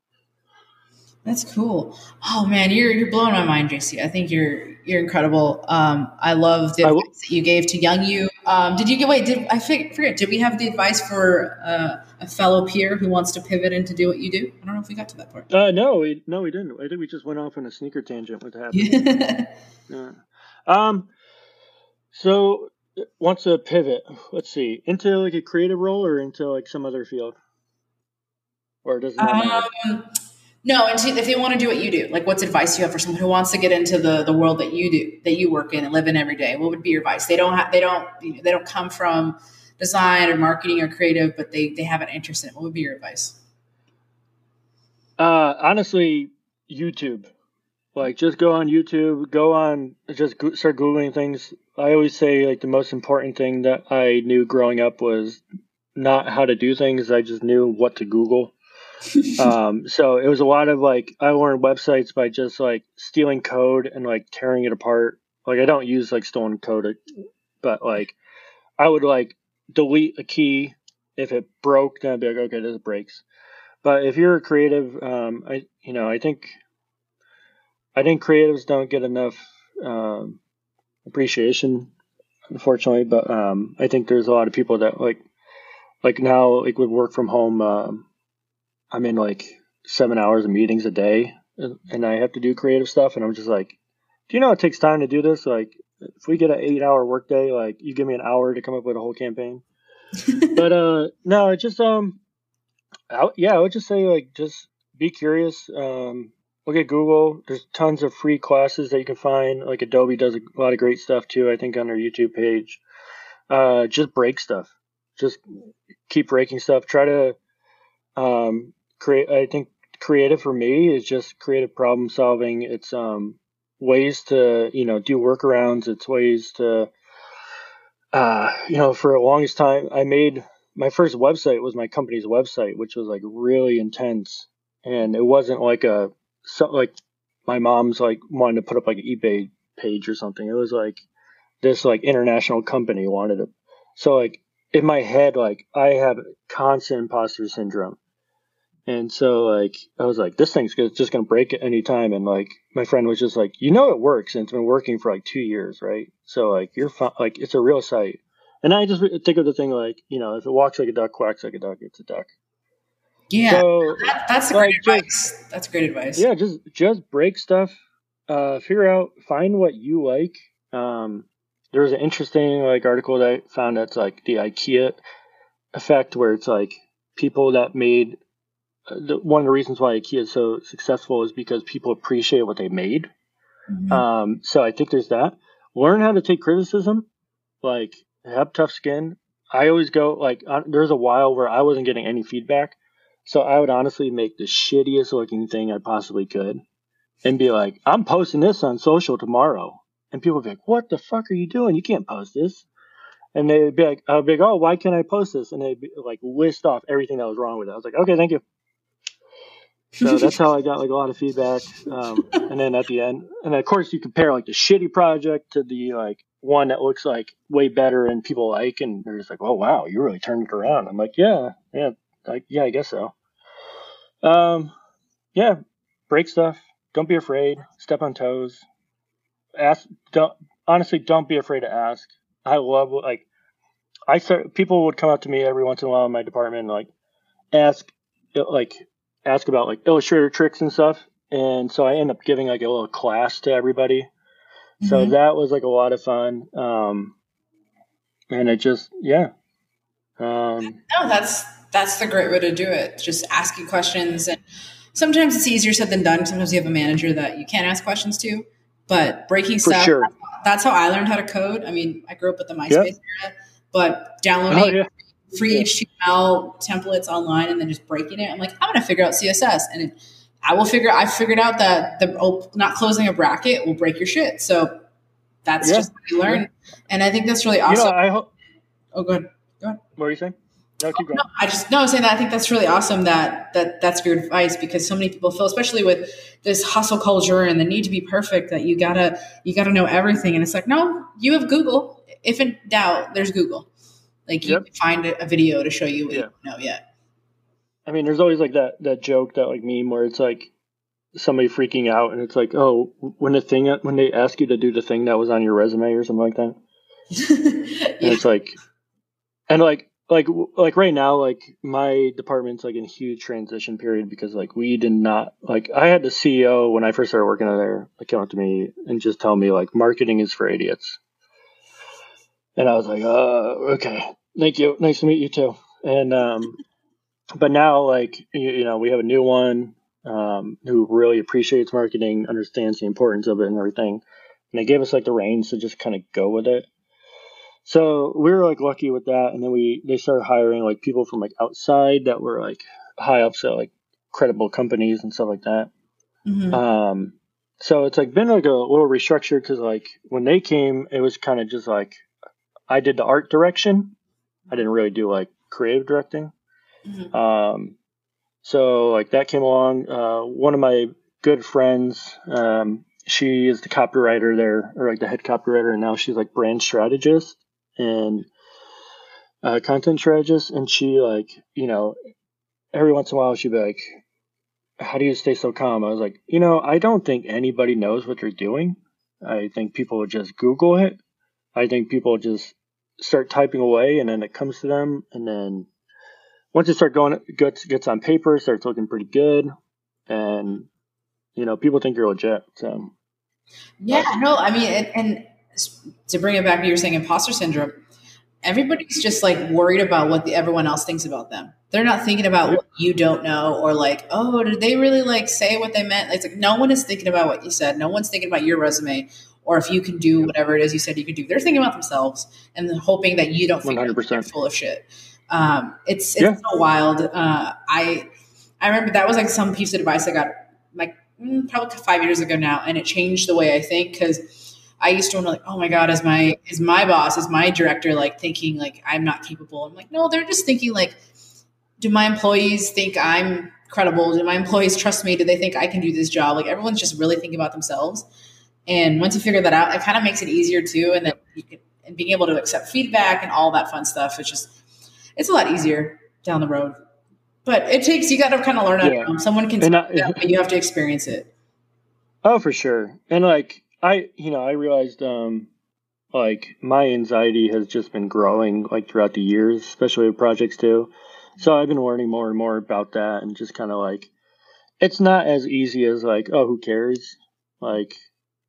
That's cool. Oh man, you're you're blowing my mind, JC. I think you're you're incredible. Um, I love the advice that you gave to young you. Um, did you get wait? Did I forget? Did we have the advice for uh, a fellow peer who wants to pivot and to do what you do? I don't know if we got to that part. Uh, no, we no, we didn't. I think we just went off on a sneaker tangent with happened. [LAUGHS] yeah. Um. So wants to pivot. Let's see into like a creative role or into like some other field, or does it um, no, and if they want to do what you do, like what's advice you have for someone who wants to get into the the world that you do, that you work in and live in every day? What would be your advice? They don't have, they don't, you know, they don't come from design or marketing or creative, but they they have an interest in it. What would be your advice? Uh, honestly, YouTube. Like, just go on YouTube, go on, just go, start googling things. I always say like the most important thing that I knew growing up was not how to do things. I just knew what to Google [LAUGHS] um, so it was a lot of like I learned websites by just like stealing code and like tearing it apart. Like I don't use like stolen code, but like I would like delete a key if it broke. Then I'd be like, okay, this breaks. But if you're a creative, um, I you know I think I think creatives don't get enough um, appreciation, unfortunately. But um, I think there's a lot of people that like like now like would work from home. Um, I'm in like seven hours of meetings a day and I have to do creative stuff. And I'm just like, do you know it takes time to do this? Like, if we get an eight hour workday, like you give me an hour to come up with a whole campaign. [LAUGHS] but uh no, it just um, I, yeah, I would just say like just be curious. Um, look at Google. There's tons of free classes that you can find. Like Adobe does a lot of great stuff too. I think on their YouTube page. Uh, just break stuff. Just keep breaking stuff. Try to um, create i think creative for me is just creative problem solving it's um ways to you know do workarounds it's ways to uh you know for the longest time i made my first website was my company's website which was like really intense and it wasn't like a so like my mom's like wanted to put up like an eBay page or something. It was like this like international company wanted to. So like in my head, like I have constant imposter syndrome. And so like I was like, this thing's just gonna break at any time. And like my friend was just like, you know, it works, and it's been working for like two years, right? So like you're fine, like it's a real site. And I just think of the thing like, you know, if it walks like a duck, quacks like a duck, it's a duck. Yeah, so, that, that's great like, advice. Just, that's great advice. Yeah, just just break stuff. Uh, figure out, find what you like. Um, there was an interesting like article that I found that's like the IKEA effect, where it's like people that made uh, the, one of the reasons why IKEA is so successful is because people appreciate what they made. Mm-hmm. Um, so I think there's that. Learn how to take criticism. Like have tough skin. I always go like uh, there's a while where I wasn't getting any feedback, so I would honestly make the shittiest looking thing I possibly could, and be like, I'm posting this on social tomorrow, and people would be like, What the fuck are you doing? You can't post this. And they'd be like, I'd be like, Oh, why can't I post this? And they'd be like list off everything that was wrong with it. I was like, Okay, thank you. So [LAUGHS] that's how I got like a lot of feedback. Um, and then at the end, and of course you compare like the shitty project to the like one that looks like way better and people like, and they're just like, "Oh wow, you really turned it around." I'm like, "Yeah, yeah, like yeah, I guess so." Um, yeah, break stuff. Don't be afraid. Step on toes. Ask. Don't honestly. Don't be afraid to ask. I love like I start. People would come up to me every once in a while in my department and like ask like ask about like Illustrator tricks and stuff. And so I end up giving like a little class to everybody so mm-hmm. that was like a lot of fun. Um, and it just, yeah. Um, no, that's, that's the great way to do it. Just asking questions. And sometimes it's easier said than done. Sometimes you have a manager that you can't ask questions to, but breaking stuff, sure. that's how I learned how to code. I mean, I grew up with the MySpace era, but downloading oh, yeah. free yeah. HTML templates online and then just breaking it. I'm like, I'm going to figure out CSS. And it, I will figure. I figured out that the op- not closing a bracket will break your shit. So that's yeah. just what you learn, and I think that's really awesome. You know, I hope. Oh, go ahead. Go ahead. What are you saying? No, keep going. No, I just no, saying that I think that's really awesome that that that's your advice because so many people feel, especially with this hustle culture and the need to be perfect, that you gotta you gotta know everything, and it's like no, you have Google. If in doubt, there's Google. Like you yep. can find a video to show you what yeah. you don't know yet. I mean, there's always like that that joke that like meme where it's like somebody freaking out, and it's like, oh, when the thing when they ask you to do the thing that was on your resume or something like that, yeah. [LAUGHS] and it's like, and like like like right now, like my department's like in huge transition period because like we did not like I had the CEO when I first started working there like come up to me and just tell me like marketing is for idiots, and I was like, uh, okay, thank you, nice to meet you too, and um but now like you, you, know we have a new one um, who really appreciates marketing understands the importance of it and everything. And they gave us like the reins to just kind of go with it so we were like lucky with that and then we they started hiring like people from like outside that were like high ups at like credible companies and stuff like that mm-hmm. um, so it's like been like a little restructured because like when they came it was kind of just like i did the art direction i didn't really do like creative directing Mm-hmm. Um, so like that came along. Uh, one of my good friends, um, she is the copywriter there, or like the head copywriter, and now she's like brand strategist and uh, content strategist. And she like, you know, every once in a while she'd be like, "How do you stay so calm?" I was like, you know, I don't think anybody knows what they're doing. I think people would just Google it. I think people just start typing away, and then it comes to them, and then once you start going, gets gets on paper, starts looking pretty good, and you know people think you're legit. So yeah, no, I mean, and, and to bring it back you were saying imposter syndrome. Everybody's just like worried about what the, everyone else thinks about them. They're not thinking about what you don't know or like, oh, did they really like say what they meant? It's like no one is thinking about what you said. No one's thinking about your resume or if you can do whatever it is you said you could do. They're thinking about themselves and hoping that you don't think they're full of shit. Um, it's it's yeah. so wild. Uh, I I remember that was like some piece of advice I got like mm, probably five years ago now, and it changed the way I think because I used to wonder like, oh my god, is my is my boss, is my director like thinking like I'm not capable? I'm like, no, they're just thinking like, do my employees think I'm credible? Do my employees trust me? Do they think I can do this job? Like everyone's just really thinking about themselves. And once you figure that out, it kind of makes it easier too. And then you can and being able to accept feedback and all that fun stuff. It's just it's a lot easier down the road. But it takes you got to kind of learn yeah. Someone can, I, that, but you have to experience it. Oh, for sure. And like I, you know, I realized um like my anxiety has just been growing like throughout the years, especially with projects too. So I've been learning more and more about that and just kind of like it's not as easy as like, oh, who cares? Like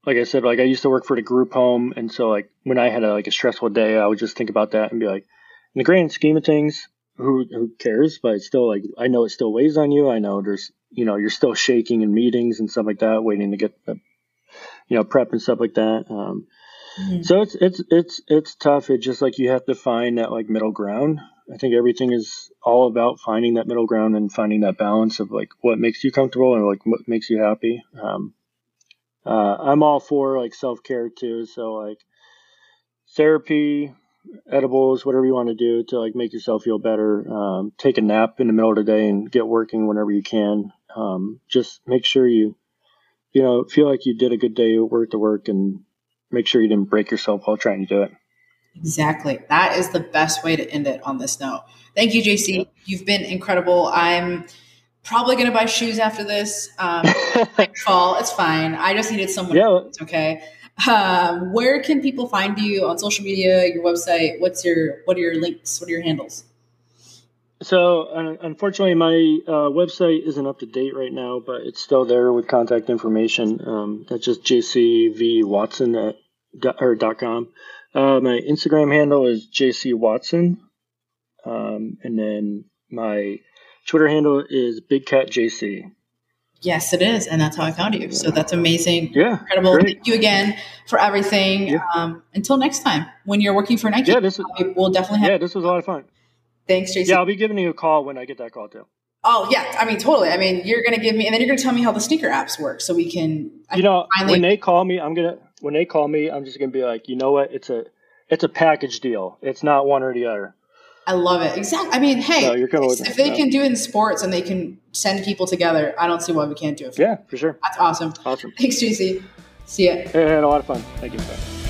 like I said, like I used to work for the group home and so like when I had a, like a stressful day, I would just think about that and be like, in the grand scheme of things, who who cares? But it's still like I know it still weighs on you. I know there's you know you're still shaking in meetings and stuff like that, waiting to get you know prep and stuff like that. Um, Mm-hmm. So it's it's it's it's tough. It's just like you have to find that like middle ground. I think everything is all about finding that middle ground and finding that balance of like what makes you comfortable and like what makes you happy. Um, uh, I'm all for like self care too. So like therapy, edibles, whatever you want to do to like make yourself feel better. Um, take a nap in the middle of the day and get working whenever you can. Um, just make sure you, you know, feel like you did a good day at work the work and make sure you didn't break yourself while trying to do it. Exactly. That is the best way to end it on this note. Thank you, JC. You've been incredible. I'm probably going to buy shoes after this. Um, [LAUGHS] fall, it's fine. I just needed someone. Yeah. It's okay. Um, where can people find you on social media, your website? What's your, what are your links? What are your handles? So, uh, unfortunately, my uh, website isn't up to date right now, but it's still there with contact information. Um, that's just jcvwatson at or dot com. Uh, my Instagram handle is jcwatson, um, and then my Twitter handle is bigcatjc. Yes, it is, and that's how I found you. So that's amazing. Yeah, incredible. Great. Thank you again for everything. Yeah. Um, until next time, when you're working for Nike, yeah, this is, we'll definitely have. Yeah, this was a lot of fun. Thanks, Jason. Yeah, I'll be giving you a call when I get that call too. Oh yeah, I mean totally. I mean you're gonna give me, and then you're gonna tell me how the sneaker apps work, so we can. I you know, finally- when they call me, I'm gonna when they call me, I'm just gonna be like, you know what? It's a it's a package deal. It's not one or the other. I love it. Exactly. I mean, hey, no, if they can do it in sports and they can send people together, I don't see why we can't do it. For yeah, for sure. That's awesome. Awesome. Thanks, JC. See ya. Hey, I had a lot of fun. Thank you.